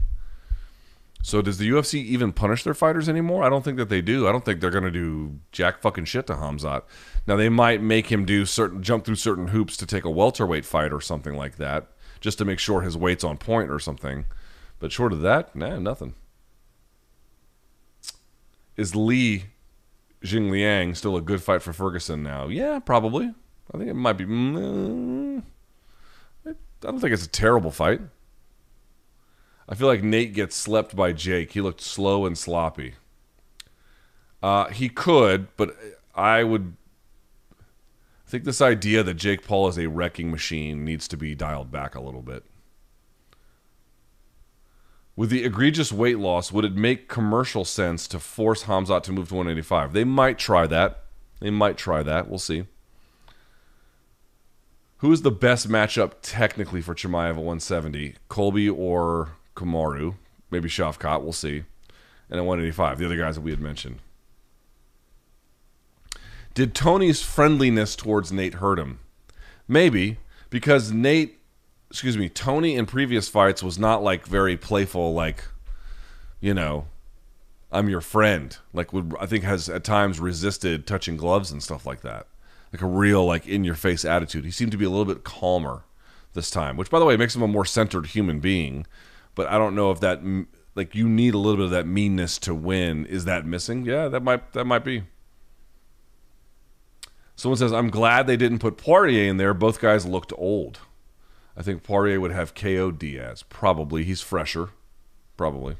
[SPEAKER 1] So does the UFC even punish their fighters anymore? I don't think that they do. I don't think they're going to do jack fucking shit to Khamzat. Now they might make him do certain jump through certain hoops to take a welterweight fight or something like that, just to make sure his weight's on point or something. But short of that, nah, nothing. Is Li Jingliang still a good fight for Ferguson now? Yeah, probably. I think it might be. Mm, I don't think it's a terrible fight. I feel like Nate gets slept by Jake. He looked slow and sloppy. Uh, he could, but I would I think this idea that Jake Paul is a wrecking machine needs to be dialed back a little bit. With the egregious weight loss, would it make commercial sense to force Khamzat to move to 185? They might try that. They might try that. We'll see. Who is the best matchup technically for Chimaev at 170? Colby or Kamaru? Maybe Shavkat. We'll see. And at 185, the other guys that we had mentioned. Did Tony's friendliness towards Nate hurt him? Maybe, because Nate excuse me, Tony in previous fights was not like very playful, like, you know, I'm your friend. Like, would I think has at times resisted touching gloves and stuff like that. Like a real like in your face attitude. He seemed to be a little bit calmer this time, which by the way makes him a more centered human being. But I don't know if that like you need a little bit of that meanness to win. Is that missing? Yeah, that might that might be. Someone says, I'm glad they didn't put Poirier in there. Both guys looked old. I think Poirier would have KO Diaz. Probably. He's fresher. Probably.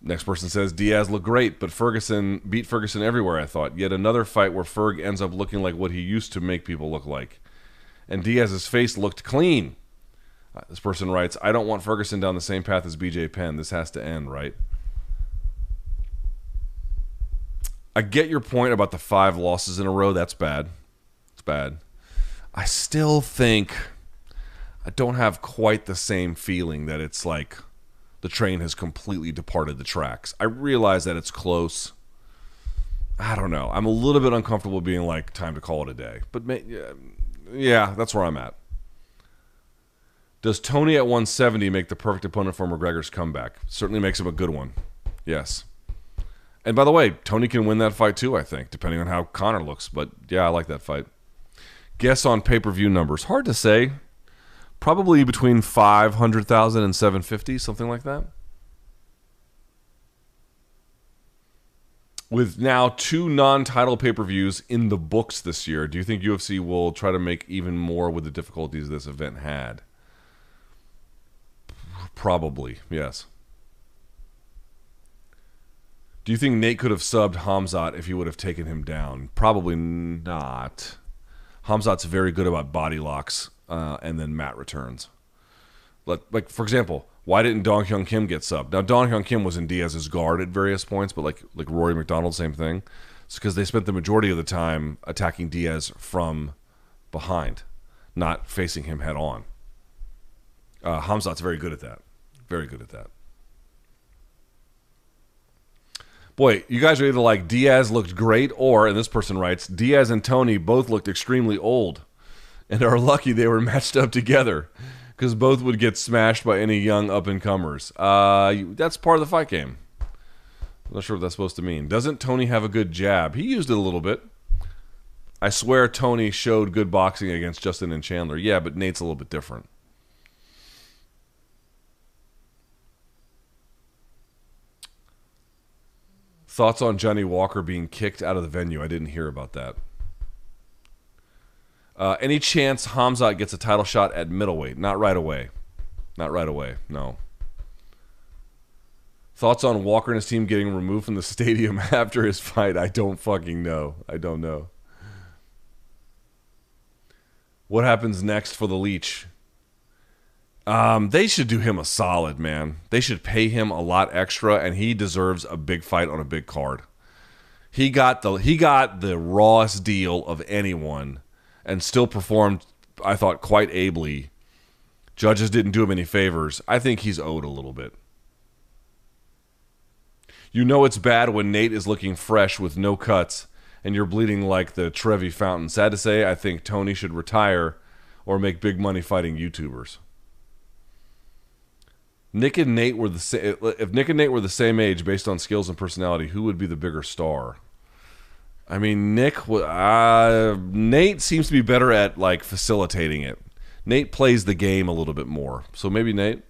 [SPEAKER 1] Next person says Diaz looked great, but Ferguson beat Ferguson everywhere, I thought. Yet another fight where Ferg ends up looking like what he used to make people look like. And Diaz's face looked clean. This person writes, I don't want Ferguson down the same path as BJ Penn. This has to end, right? I get your point about the five losses in a row. That's bad. It's bad. I still think I don't have quite the same feeling that it's like the train has completely departed the tracks. I realize that it's close. I don't know. I'm a little bit uncomfortable being like time to call it a day. But yeah, that's where I'm at. Does Tony at 170 make the perfect opponent for McGregor's comeback? Certainly makes him a good one. Yes. And by the way, Tony can win that fight too, I think, depending on how Conor looks. But yeah, I like that fight. Guess on pay per view numbers. Hard to say. Probably between 500,000 and 750, something like that. With now two non title pay per views in the books this year, do you think UFC will try to make even more with the difficulties this event had? Probably, yes. Do you think Nate could have subbed Khamzat if he would have taken him down? Probably not. Khamzat's very good about body locks, uh, and then mat returns. Like, like for example, why didn't Dong Hyun Kim get subbed? Now Dong Hyun Kim was in Diaz's guard at various points, but like like Rory MacDonald, same thing. It's because they spent the majority of the time attacking Diaz from behind, not facing him head on. Uh, Khamzat's very good at that. Very good at that. boy, you guys are either like Diaz looked great, or, and this person writes, Diaz and Tony both looked extremely old and are lucky they were matched up together because both would get smashed by any young up and comers. Uh, that's part of the fight game. I'm not sure what that's supposed to mean. Doesn't Tony have a good jab? He used it a little bit. I swear Tony showed good boxing against Justin and Chandler. Yeah, but Nate's a little bit different. Thoughts on Johnny Walker being kicked out of the venue? I didn't hear about that. Uh, any chance Khamzat gets a title shot at middleweight? Not right away. Not right away. No. Thoughts on Walker and his team getting removed from the stadium after his fight? I don't fucking know. I don't know. What happens next for the leech? Um, they should do him a solid, man. They should pay him a lot extra, and he deserves a big fight on a big card. He got the he got the rawest deal of anyone, and still performed. I thought quite ably. Judges didn't do him any favors. I think he's owed a little bit. You know it's bad when Nate is looking fresh with no cuts and you're bleeding like the Trevi fountain. Sad to say, I think Tony should retire or make big money fighting YouTubers. Nick and Nate were the same. If Nick and Nate were the same age, based on skills and personality, who would be the bigger star? I mean, Nick. Uh, Nate seems to be better at like facilitating it. Nate plays the game a little bit more, so maybe Nate.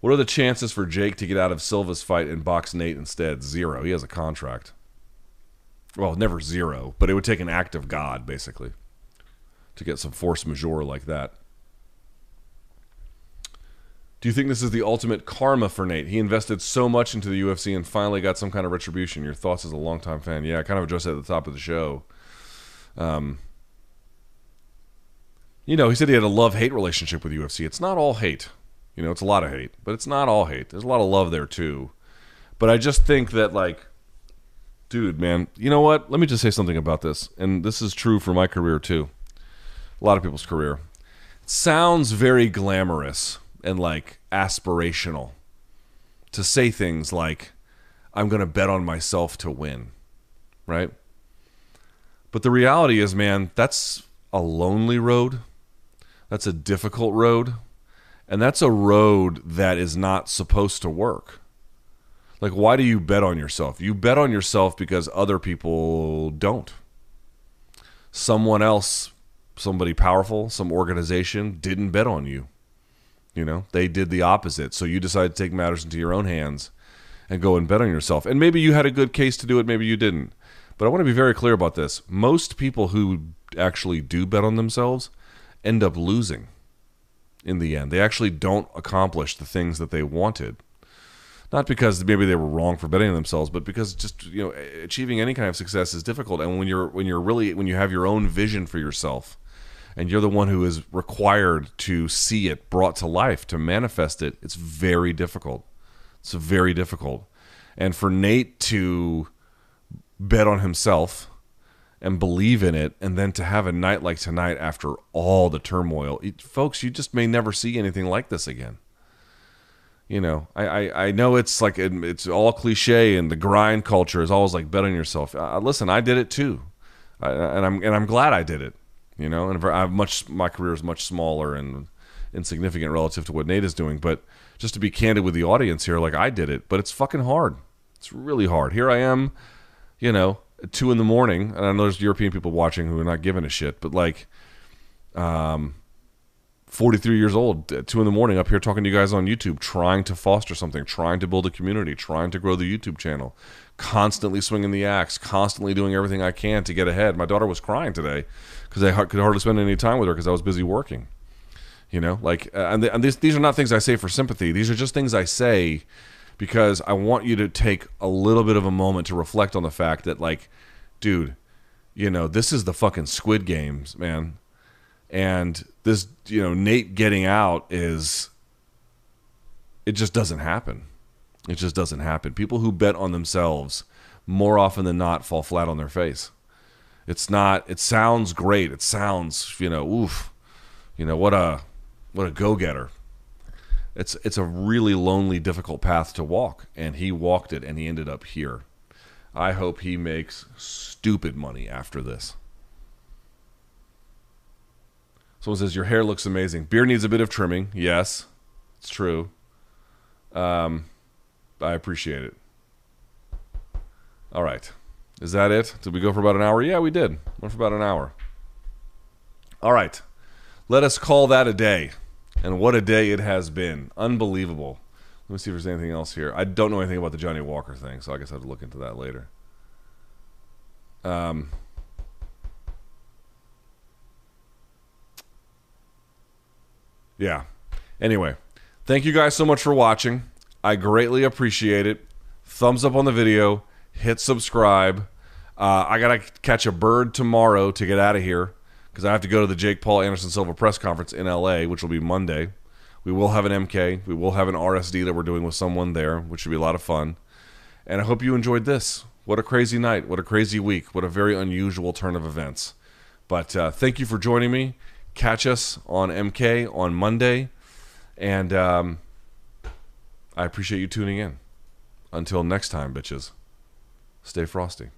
[SPEAKER 1] What are the chances for Jake to get out of Silva's fight and box Nate instead? Zero. He has a contract. Well, never zero, but it would take an act of God, basically, to get some force majeure like that. Do you think this is the ultimate karma for Nate? He invested so much into the UFC and finally got some kind of retribution. Your thoughts as a longtime fan? Yeah, I kind of addressed it at the top of the show. Um, you know, he said he had a love hate relationship with UFC. It's not all hate. You know, it's a lot of hate, but it's not all hate. There's a lot of love there too. But I just think that, like, dude, man, you know what? Let me just say something about this. And this is true for my career too. A lot of people's career. It sounds very glamorous and like aspirational to say things like, I'm going to bet on myself to win, right? But the reality is, man, that's a lonely road that's a difficult road. And that's a road that is not supposed to work. Like, why do you bet on yourself? You bet on yourself because other people don't. Someone else, somebody powerful, some organization didn't bet on you. You know, they did the opposite. So you decided to take matters into your own hands and go and bet on yourself. And maybe you had a good case to do it, maybe you didn't. But I want to be very clear about this. Most people who actually do bet on themselves end up losing in the end. They actually don't accomplish the things that they wanted. Not because maybe they were wrong for betting on themselves, but because just you know achieving any kind of success is difficult. And when you're when you're really when you have your own vision for yourself, and you're the one who is required to see it brought to life to manifest it, it's very difficult. It's very difficult. And for Nate to bet on himself and believe in it and then to have a night like tonight after all the turmoil it, folks you just may never see anything like this again you know i i, I know it's like it's all cliche and the grind culture is always like bet on yourself uh, listen i did it too I, and i'm and i'm glad i did it you know? And i've much my career is much smaller and insignificant relative to what nate is doing but just to be candid with the audience here like i did it but it's fucking hard. It's really hard. Here i am you know two in the morning, and I know there's European people watching who are not giving a shit, but like, um, 43 years old, two in the morning, up here talking to you guys on YouTube, trying to foster something, trying to build a community, trying to grow the YouTube channel, constantly swinging the axe, constantly doing everything I can to get ahead. My daughter was crying today because I could hardly spend any time with her because I was busy working. You know, like, uh, and, the, and these, these are not things I say for sympathy. These are just things I say because I want you to take a little bit of a moment to reflect on the fact that, like, dude, you know, this is the fucking Squid Games, man. And this, you know, Nate getting out is, it just doesn't happen. It just doesn't happen. People who bet on themselves more often than not fall flat on their face. It's not, it sounds great. It sounds, you know, oof, you know, what a, what a go getter it's it's a really lonely, difficult path to walk, and he walked it, and he ended up here. I hope he makes stupid money after this. Someone says your hair looks amazing. Beard needs a bit of trimming. Yes, it's true. Um, I appreciate it. All right, is that it? Did we go for about an hour? Yeah, we did. Went for about an hour. All right, let us call that a day. And what a day it has been. Unbelievable. Let me see if there's anything else here. I don't know anything about the Johnny Walker thing, so I guess I have to look into that later. Um, yeah. Anyway, thank you guys so much for watching. I greatly appreciate it. Thumbs up on the video. Hit subscribe. Uh, I got to catch a bird tomorrow to get out of here because I have to go to the Jake Paul Anderson Silva press conference in LA, which will be Monday. We will have an MK. We will have an RSD that we're doing with someone there, which should be a lot of fun. And I hope you enjoyed this. What a crazy night. What a crazy week. What a very unusual turn of events. But uh, thank you for joining me. Catch us on MK on Monday. And um, I appreciate you tuning in. Until next time, bitches, stay frosty.